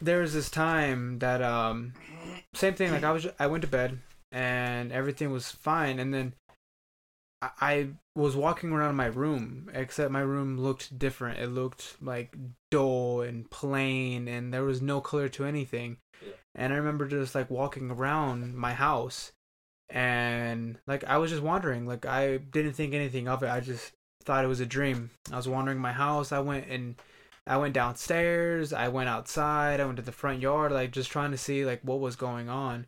there was this time that um same thing like i was i went to bed and everything was fine and then I, I was walking around my room except my room looked different. It looked like dull and plain and there was no color to anything. Yeah. and i remember just like walking around my house and like i was just wandering. Like i didn't think anything of it. I just thought it was a dream. I was wandering my house. I went and I went downstairs, I went outside, I went to the front yard, like just trying to see like what was going on.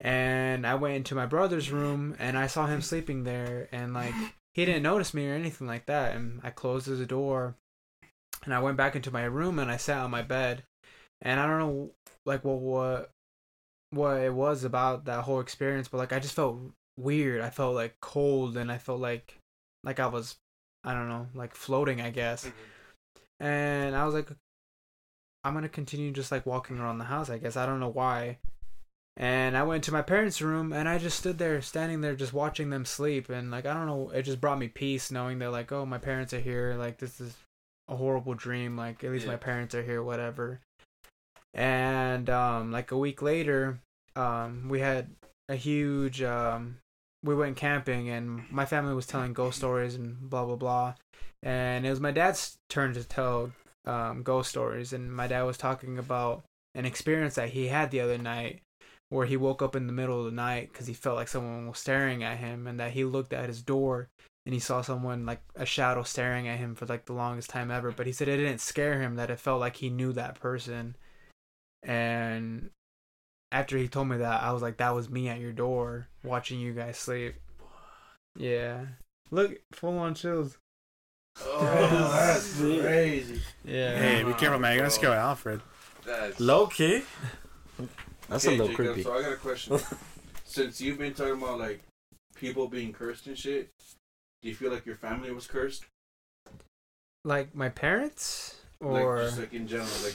And I went into my brother's room and I saw him sleeping there and like he didn't notice me or anything like that. And I closed the door and I went back into my room and I sat on my bed. And I don't know like what what what it was about that whole experience, but like I just felt weird. I felt like cold and I felt like like I was I don't know, like floating, I guess mm-hmm. and I was like, I'm gonna continue just like walking around the house. I guess I don't know why. And I went to my parents' room and I just stood there, standing there, just watching them sleep. And like I don't know, it just brought me peace knowing that like, oh, my parents are here. Like this is a horrible dream. Like at least Yeah. my parents are here. Whatever. And um, like a week later, um, we had a huge um, we went camping and my family was telling ghost stories and blah blah blah and it was my dad's turn to tell um, ghost stories and my dad was talking about an experience that he had the other night where he woke up in the middle of the night because he felt like someone was staring at him and that he looked at his door and he saw someone like a shadow staring at him for like the longest time ever but he said it didn't scare him that it felt like he knew that person and after he told me that i was like that was me at your door watching you guys sleep yeah look full on chills Oh, that's crazy. yeah Hey, be careful, man. You're gonna scare oh. Alfred. That's Low key. That's Okay, a little Jacob, creepy. So I got a question. [laughs] Since you've been talking about like people being cursed and shit, do you feel like your family was cursed? like my parents or like just like in general, like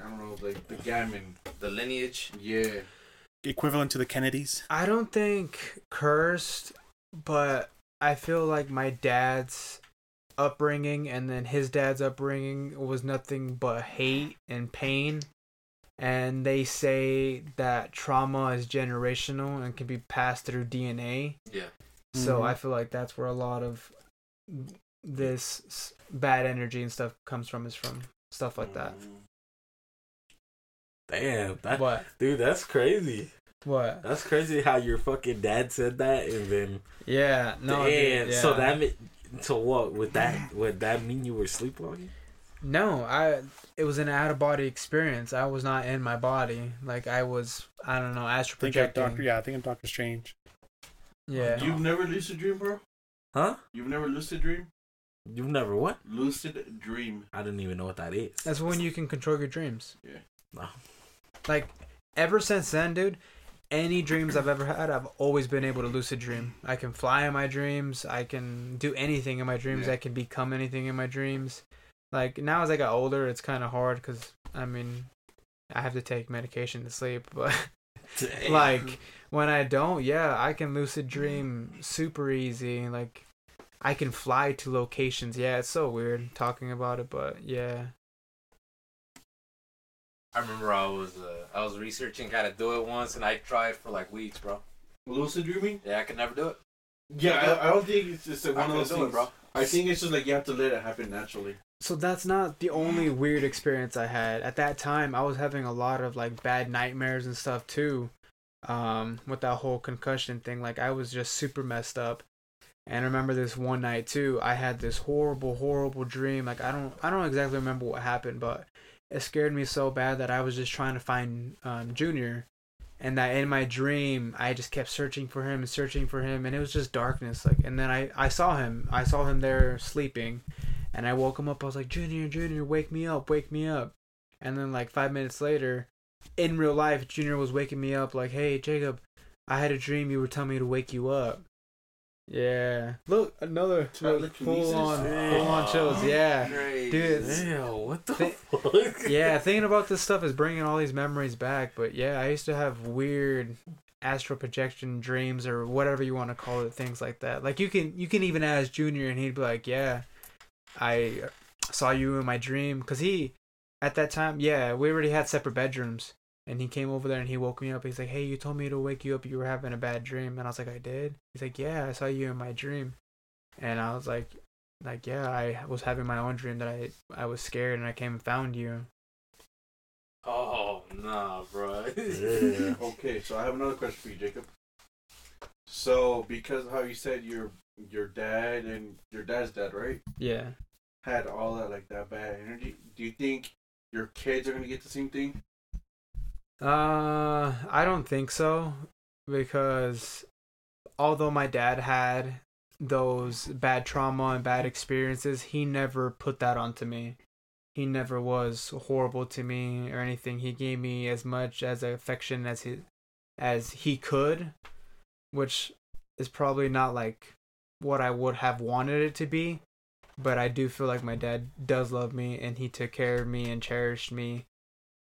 I don't know, like the gammon. the lineage. Yeah. Equivalent to the Kennedys. I don't think cursed, but I feel like my dad's upbringing and then his dad's upbringing was nothing but hate and pain. And they say that trauma is generational and can be passed through DNA. Yeah. So Mhm. I feel like that's where a lot of this bad energy and stuff comes from is from stuff like that. Damn, that, What? dude, that's crazy. What? That's crazy how your fucking dad said that, and then Yeah. No. damn. dude, So that mean, so what? Would that would that mean you were sleepwalking? No, I. It was an out of body experience. I was not in my body. Like I was. I don't know. Astral I think of projecting. Doctor. Yeah, I think I'm Doctor Strange. Yeah. You've never lucid dream, bro? Huh? You've never lucid dream? You've never what? Lucid dream. I didn't even know what that is. That's when you can control your dreams. Yeah. No. Like, ever since then, dude, any dreams I've ever had, I've always been able to lucid dream. I can fly in my dreams. I can do anything in my dreams. Yeah. I can become anything in my dreams. Like, now as I got older, it's kind of hard because, I mean, I have to take medication to sleep. But, [laughs] like, when I don't, yeah, I can lucid dream super easy. Like, I can fly to locations. Yeah, it's so weird talking about it, but yeah. I remember I was uh, I was researching how to do it once, and I tried for like weeks, bro. Lucid dreaming? Yeah, I could never do it. Yeah, I, I don't think it's just I one of those do it, things, bro. I think it's just like you have to let it happen naturally. So that's not the only weird experience I had. At that time, I was having a lot of like bad nightmares and stuff too. Um, with that whole concussion thing, like I was just super messed up. And I remember this one night too. I had this horrible, horrible dream. Like I don't, I don't exactly remember what happened, but it scared me so bad that I was just trying to find um, Junior, and that in my dream I just kept searching for him and searching for him, and it was just darkness. Like, and then I, I saw him. I saw him there sleeping, and I woke him up. I was like, Junior, Junior, wake me up, wake me up. And then like five minutes later, in real life, Junior was waking me up. Like, hey, Jacob, I had a dream. You were telling me to wake you up. Yeah. Look, another full on, full on chills. Yeah. Dude, Damn, what the Th- fuck? [laughs] yeah, thinking about this stuff is bringing all these memories back. But yeah, I used to have weird astral projection dreams or whatever you want to call it, things like that. Like you can you can even ask Junior and he'd be like, "Yeah, I saw you in my dream." Because he at that time, yeah, we already had separate bedrooms. And he came over there and he woke me up. He's like, "Hey, you told me to wake you up. You were having a bad dream." And I was like, "I did." He's like, "Yeah, I saw you in my dream." And I was like, like yeah i was having my own dream that i i was scared and i came and found you Oh nah, bro. Yeah. [laughs] Okay, so I have another question for you, Jacob. So, because how you said your your dad and your dad's dad, right, yeah. Had all that like that bad energy, do you think your kids are gonna get the same thing? uh i don't think so because although my dad had those bad trauma and bad experiences he never put that onto me. He never was horrible to me or anything. He gave me as much as affection as he as he could which is probably not like what i would have wanted it to be but i do feel like my dad does love me and he took care of me and cherished me.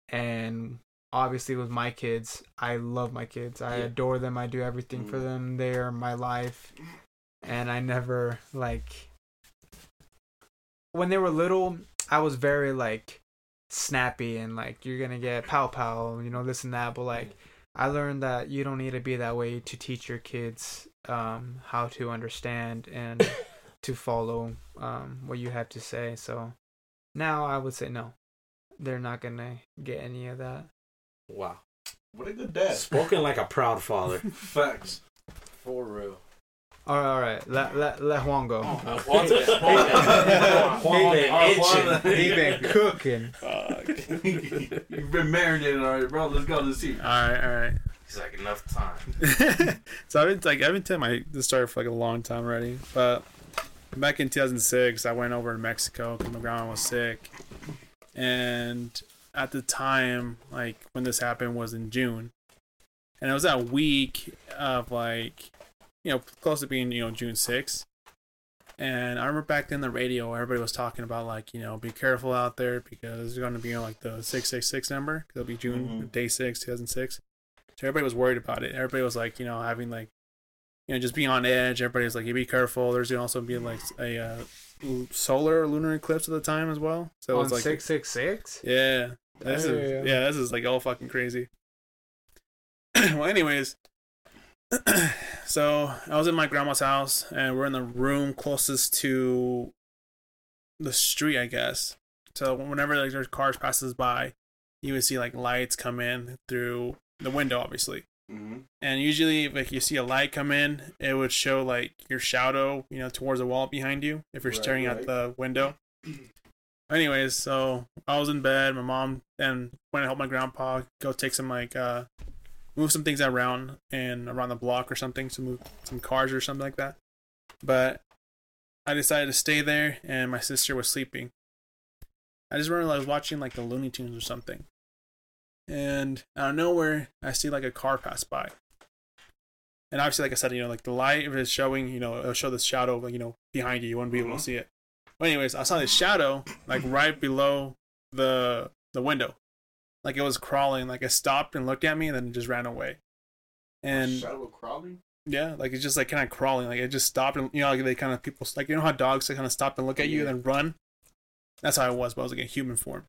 And obviously with my kids i love my kids. I Yeah. adore them. I do everything for Mm. them. They are my life. And i never like when they were little i was very like snappy and like you're gonna get pow pow you know this and that but like i learned that you don't need to be that way to teach your kids um how to understand and [laughs] to follow um what you have to say so now i would say no they're not gonna get any of that Wow. What a good dad. Spoken like a proud father. [laughs] Facts. For real. all right all right let let, let juan go Juan been itching. he been cooking [laughs] You've been marinating already, bro. Let's go. Let's see. All right, all right. He's like enough time. [laughs] so I've been like I've been telling my this story for like a long time already, but back in 2006, I went over to Mexico because my grandma was sick, and at the time, like when this happened, was in June, and it was that week of like, you know, close to being you know June 6th. And I remember back then the radio, everybody was talking about like, you know, be careful out there because there's going to be like the 666 number. it it'll be June, Mhm. day 6, 2006. So everybody was worried about it. Everybody was like, you know, having like, you know, just being on edge. Everybody was like, you be careful. There's gonna also be like a uh, solar or lunar eclipse at the time as well. So on it's like, 666 yeah, this Yeah, is yeah, yeah. yeah. this is like all fucking crazy. [clears throat] well, anyways, [clears throat] so I was in my grandma's house and we're in the room closest to the street, I guess. So whenever like there's cars passes by, you would see like lights come in through the window, obviously. Mm-hmm. And usually, if like you see a light come in, it would show like your shadow, you know, towards the wall behind you if you're Right, staring right. at the window. [clears throat] anyways, so I was in bed. My mom and went to help my grandpa go take some like uh move some things around and around the block or something, to move some cars or something like that. But I decided to stay there, and my sister was sleeping. I just remember I was watching like the Looney Tunes or something, and out of nowhere I see like a car pass by. And obviously, like I said, you know, like the light it's showing, you know, it'll show this shadow, like you know, behind you. You won't be able to mm-hmm. see it. But anyways, I saw this shadow like right below the the window, like it was crawling. Like it stopped and looked at me, and then just ran away. And shadow crawling. yeah, like it's just like kind of crawling. Like it just stopped, and you know, like they kind of people like you know how dogs they kind of stop and look at you and then run. That's how I was, but I was like in human form.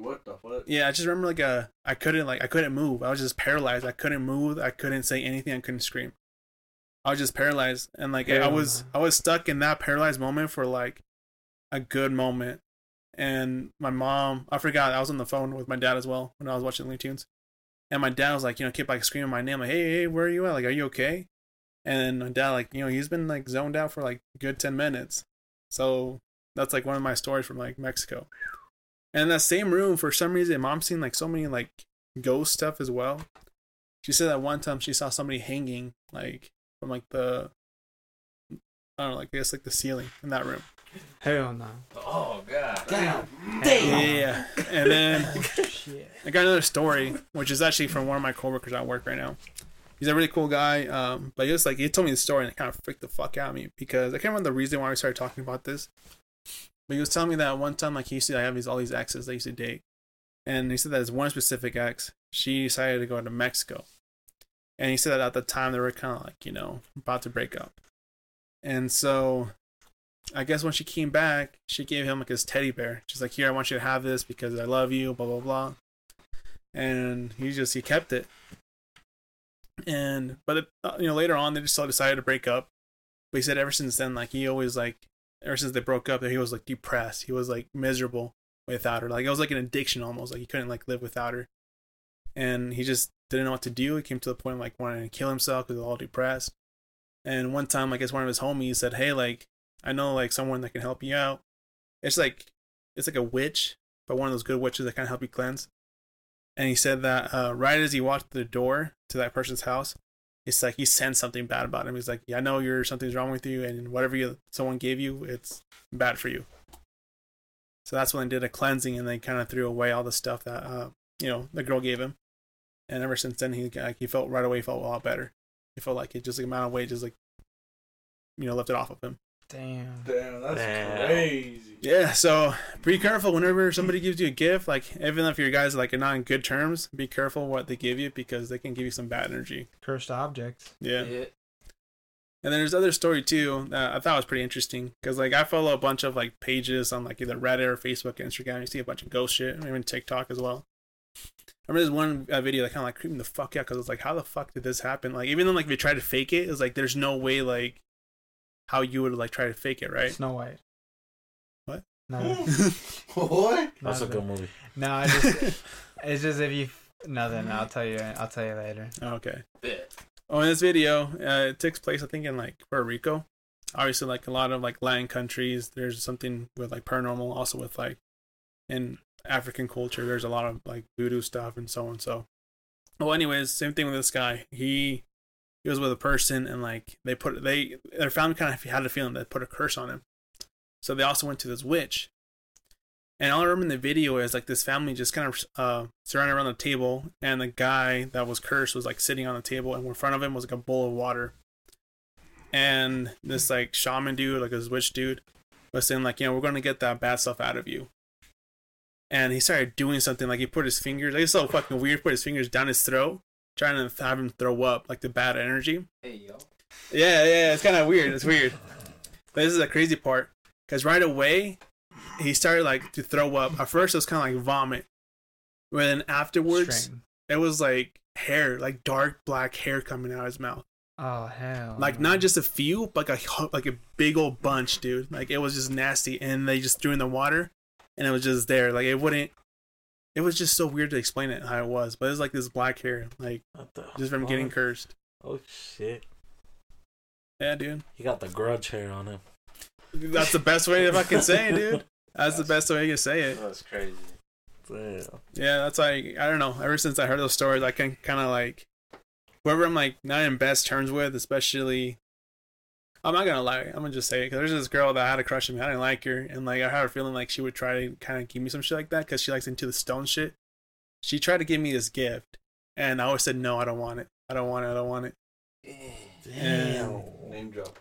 What the fuck? Yeah, I just remember like a I couldn't like I couldn't move. I was just paralyzed. I couldn't move. I couldn't say anything. I couldn't scream. I was just paralyzed, and like I was I was stuck in that paralyzed moment for like a good moment. And my mom, I forgot I was on the phone with my dad as well when I was watching Looney Tunes, and my dad was like, you know, kept like screaming my name, like, hey, hey, where are you at? Like, are you okay? And my dad, like, you know, he's been like zoned out for like a good ten minutes. So that's like one of my stories from like Mexico. And in that same room, for some reason, mom seen like so many like ghost stuff as well. She said that one time she saw somebody hanging like from like the I don't know, like I guess like the ceiling in that room. Hell no. Oh god. Damn. Damn. Yeah. And then [laughs] Shit. I got another story, which is actually from one of my coworkers at work right now. He's a really cool guy. Um, but he was like he told me the story and it kind of freaked the fuck out of me because I can't remember the reason why we started talking about this. But he was telling me that one time like he used to have these all these exes that used to date. And he said that his one specific ex, she decided to go to Mexico. And he said that at the time they were kind of like, you know, about to break up. And so I guess when she came back, she gave him like his teddy bear. She's like, "Here, I want you to have this because I love you." Blah blah blah. And he just he kept it. And but it, uh, you know later on they just all decided to break up. But he said ever since then, like he always like ever since they broke up, he was like depressed. He was like miserable without her. Like it was like an addiction almost. Like he couldn't like live without her. And he just didn't know what to do. He came to the point of, like wanting to kill himself because he was all depressed. And one time, I guess one of his homies said, "Hey, like I know like someone that can help you out. It's like it's like a witch, but one of those good witches that of help you cleanse." And he said that uh, right as he walked the door to that person's house, it's like he sensed something bad about him. He's like, "Yeah, I know you're something's wrong with you, and whatever you someone gave you, it's bad for you." So that's when they did a cleansing, and they kind of threw away all the stuff that uh, you know the girl gave him. And ever since then, he like, he felt right away felt a lot better. He felt like it just the amount of weight just like you know lifted off of him. Damn. Damn, that's Damn. crazy. Yeah, so be careful whenever somebody gives you a gift. Like even if your guys like are not in good terms, be careful what they give you because they can give you some bad energy. Cursed objects. Yeah. Yeah. And then there's other story too that I thought was pretty interesting because like I follow a bunch of like pages on like either Reddit or Facebook, or Instagram. You see a bunch of ghost shit, and even TikTok as well. I remember there's one uh, video that kind of like creeped me the fuck out because I was like, how the fuck did this happen? Like even though like if you try to fake it, it's like there's no way like how you would like try to fake it, right? Snow White. What? No. [laughs] [laughs] what? That's a good movie. No, I just [laughs] it's just if you nothing. I'll tell you. I'll tell you later. Okay. Bet. Oh, in this video, uh, it takes place, I think, in like Puerto Rico. Obviously, like a lot of like Latin countries, there's something with like paranormal. Also, with like in African culture, there's a lot of like voodoo stuff and so on. So, well, anyways, same thing with this guy. He he was with a person, and like they put they their family kind of had a feeling they put a curse on him. So they also went to this witch. And all I remember in the video is like this family just kind of uh, surrounded around the table, and the guy that was cursed was like sitting on the table, and in front of him was like a bowl of water. And this like shaman dude, like this witch dude, was saying like, you know, we're gonna get that bad stuff out of you. And he started doing something like he put his fingers, like it's so fucking weird, put his fingers down his throat, trying to have him throw up like the bad energy. Hey yo. Yeah, yeah, it's kind of weird. It's weird. But this is the crazy part because right away he started like to throw up. At first, it was kind of like vomit, but then afterwards, Strain. it was like hair, like dark black hair coming out of his mouth. Oh hell. Like no. not just a few, but like a like a big old bunch, dude. Like it was just nasty, and they just threw in the water, and it was just there. Like it wouldn't. It was just so weird to explain it how it was, but it was like this black hair, like just from getting cursed. Oh shit! Yeah, dude. He got the grudge hair on him. That's the best way to fucking say, it, dude. That's the best way to say it. That's crazy. Damn. Yeah, that's like I don't know. Ever since I heard those stories, I can kind of like whoever I'm like not in best terms with, especially. I'm not gonna lie. I'm gonna just say it because there's this girl that had a crush on me. I didn't like her, and like I had a feeling like she would try to kind of give me some shit like that because she likes into the stone shit. She tried to give me this gift, and I always said no. I don't want it. I don't want it. I don't want it. Damn. Name drop.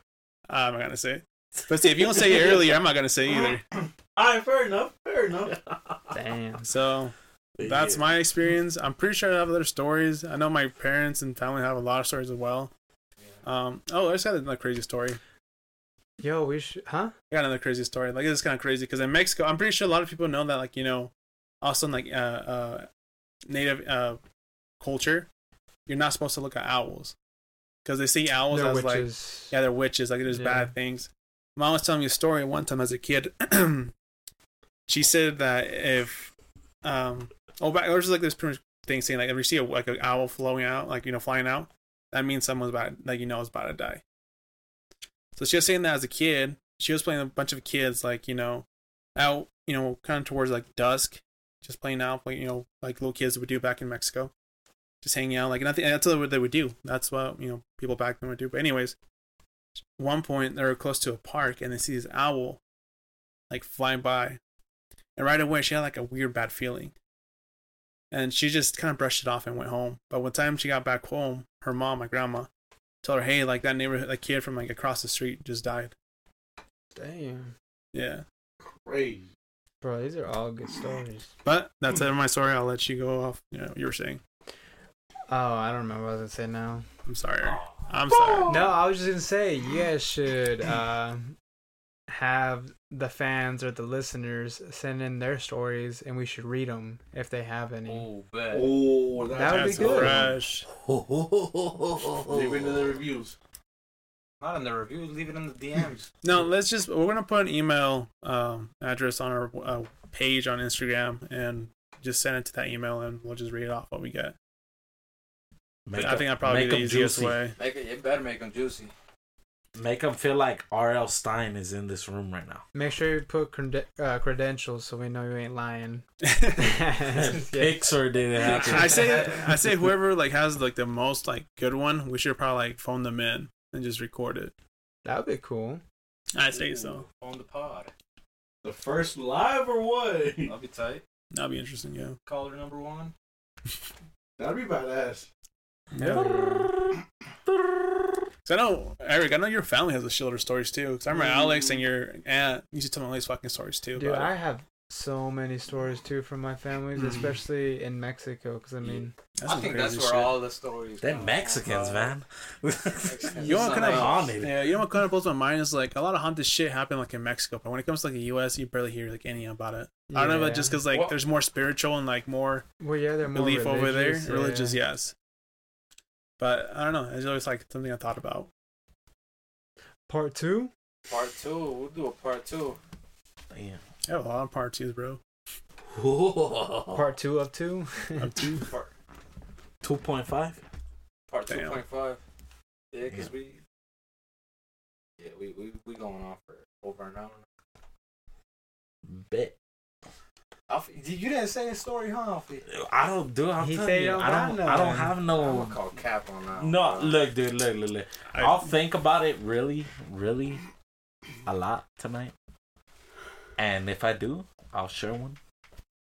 Ah, I'm not gonna say it. But see, if you don't say it earlier, I'm not gonna say it either. [laughs] Alright, fair enough. Fair enough. [laughs] Damn. So that's Yeah. my experience. I'm pretty sure I have other stories. I know my parents and family have a lot of stories as well. Um, oh, I just got another crazy story. Yo, we should, huh? I got another crazy story. Like it's kind of crazy because in Mexico, I'm pretty sure a lot of people know that, like you know, also in like uh, uh, native uh, culture, you're not supposed to look at owls because they see owls They're as like yeah, they're witches. Like there's Yeah. bad things. Mom was telling me a story one time as a kid. [clears throat] she said that if um oh back there's like this pretty much thing saying like if you see a like an owl flowing out like you know flying out that means someone's about like you know is about to die. So she was saying that as a kid, she was playing a bunch of kids like you know out you know kind of towards like dusk, just playing out like you know like little kids would do back in Mexico, just hanging out like nothing. That's what they would do. That's what you know people back then would do. But anyways, one point they were close to a park and they see this owl like flying by, and right away she had like a weird bad feeling. And she just kind of brushed it off and went home. But one time she got back home, her mom, my grandma, told her, "Hey, like that neighborhood, that kid from like across the street just died." Damn. Yeah. Crazy. Bro, these are all good stories. But that's it for my story. I'll let you go off. You know, what you were saying. Oh, I don't remember what I was gonna say now. I'm sorry. I'm sorry. No, I was just gonna say you guys should uh, have the fans or the listeners send in their stories, and we should read them if they have any. Oh, bet. Oh, That would be That's good. fresh. [laughs] Leave it in the reviews. Not in the reviews, Leave it in the DMs. [laughs] No, let's just we're gonna put an email um, address on our uh, page on Instagram and just send it to that email and we'll just read off what we get. Make I think that probably make be the 'em easiest juicy. way. Make it. You better make them juicy. Make them feel like R.L. Stine is in this room right now. Make sure you put crede- uh, credentials so we know you ain't lying. Pixar did it happen. I say I say [laughs] whoever like has like the most like good one, we should probably like phone them in and just record it. That would be cool. I say so. On the pod. The first live or what? That'll be tight. That'd be interesting, yeah. Caller number one. That'd be badass. Yeah. [laughs] [laughs] So I know Eric. I know your family has a shitload of stories too. Cause I remember Alex and your aunt used to tell me all these fucking stories too. Dude, about I it. have so many stories too from my family, Mhm. especially in Mexico. Because I mean, That's I think that's where shit. all the stories. They're come Mexicans, from, man. [laughs] Mexicans You know is what kind of something else. haunted. Yeah, you know what kind of blows my mind is like a lot of haunted shit happen like in Mexico, but when it comes to like the U.S., you barely hear like any about it. I don't know if it's just because like Well- there's more spiritual and like more well, yeah, they're more belief over there. religious, Religious, yes. But I don't know. It's always like something I thought about. Part two. Part two. We'll do a part two. Damn. I have a lot of part twos, bro. Part two of two. Up two. [laughs] Part, Two point five. part two Damn. point five. Yeah, because Yeah. we. Yeah, we, we we going on for over an hour. Bet. Alfie, you didn't say a story, huh, Alfie? I don't do. I'm He telling you, don't I don't. I don't none. have I'm no. gonna call cap on that. No, one, bro. look, dude, look, look, look. I- I'll think about it really, really a lot tonight. And if I do, I'll share one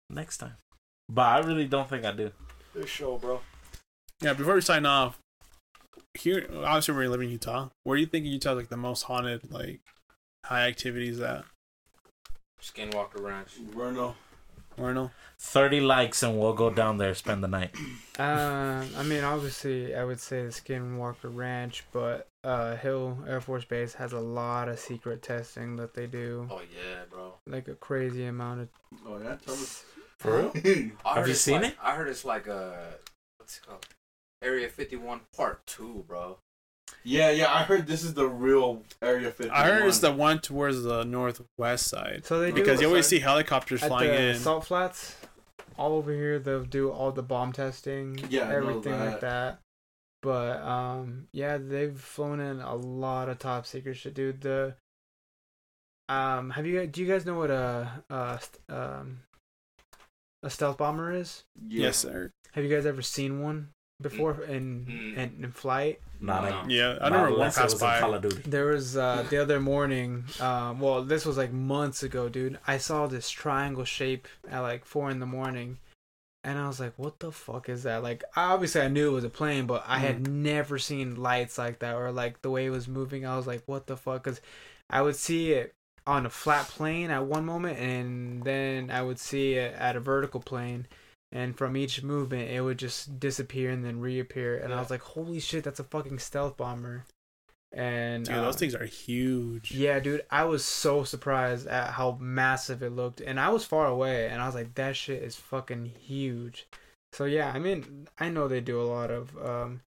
next time. But I really don't think I do. This show, bro. yeah. Before we sign off, here obviously we're living in Utah. Where do you think Utah is like the most haunted, like high activities at? Skinwalker Ranch. Bruno. Orno? 30 likes and we'll go down there spend the night. [clears throat] Um, I mean, obviously, I would say the Skinwalker Ranch, but uh, Hill Air Force Base has a lot of secret testing that they do, Oh yeah, bro. like a crazy amount of. Oh yeah, tell us. [laughs] For real? [laughs] Have you seen like- it? I heard it's like a what's it called? Area 51 Part Two, bro. Yeah, yeah. I heard this is the real Area 51. I heard it's the one towards the northwest side So they do because you always Side? see helicopters at flying the in. salt flats. All over here, they'll do all the bomb testing, Yeah, I know everything like that. that. But um, yeah, they've flown in a lot of top secret shit, dude. The Um, have you guys? Do you guys know what a a um a stealth bomber is? Yes, sir. Have you guys ever seen one before in Mm. in, in flight? Not No. a, Yeah, I not remember one unless passed was in by. Call of Duty. There was uh, the other morning. Um, well, this was like months ago, dude. I saw this triangle shape at like four in the morning, and I was like, "What the fuck is that?" Like, obviously I knew it was a plane, but I had never seen lights like that or like the way it was moving. I was like, "What the fuck?" Because I would see it on a flat plane at one moment, and then I would see it at a vertical plane. And from each movement, it would just disappear and then reappear. And I was like, "Holy shit, that's a fucking stealth bomber!" And Dude, uh, those things are huge. yeah, dude, I was so surprised at how massive it looked, and I was far away, and I was like, "That shit is fucking huge." So yeah, I mean, I know they do a lot of um,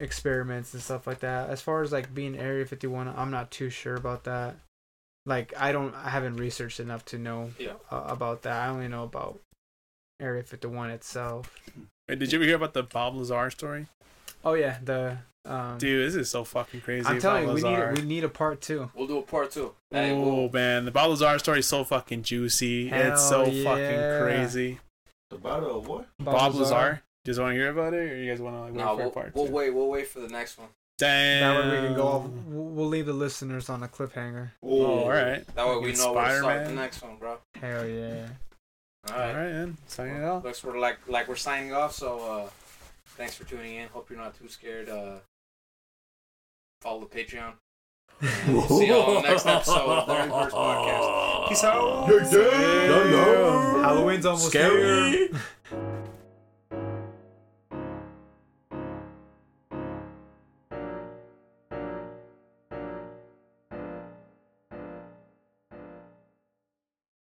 experiments and stuff like that. As far as like being Area Fifty One, I'm not too sure about that. Like, I don't, I haven't researched enough to know Yeah. uh, about that. I only know about Area Fifty One itself. Wait, did you ever hear about the Bob Lazar story? Oh yeah, the um, Dude, this is so fucking crazy. I'm telling you, Bob we need we need a part two. We'll do a part two. Hey, Oh we'll- man, the Bob Lazar story is so fucking juicy. Hell it's so yeah. fucking crazy. About a what? Bob, Lazar. Just want to hear about it, or you guys want to like wait no, for a we'll, part we'll two? wait. We'll wait for the next one. Damn. That way we can go off. We'll we'll leave the listeners on a cliffhanger. Oh, all right. That way we Fucking know where to start the next one, bro. Hell yeah. All All right. right, then. Sign it Well, off. looks we're like like we're signing off. So uh, thanks for tuning in. Hope you're not too scared. Uh, follow the Patreon. And we'll see y'all on the next episode of the Reverse Podcast. [laughs] Peace out. Yeah, yeah. Halloween's almost Scary. here. [laughs]